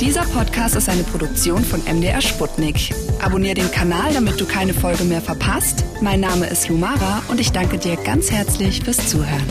Dieser Podcast ist eine Produktion von MDR Sputnik. Abonnier den Kanal, damit du keine Folge mehr verpasst. Mein Name ist Lumara und ich danke dir ganz herzlich fürs Zuhören.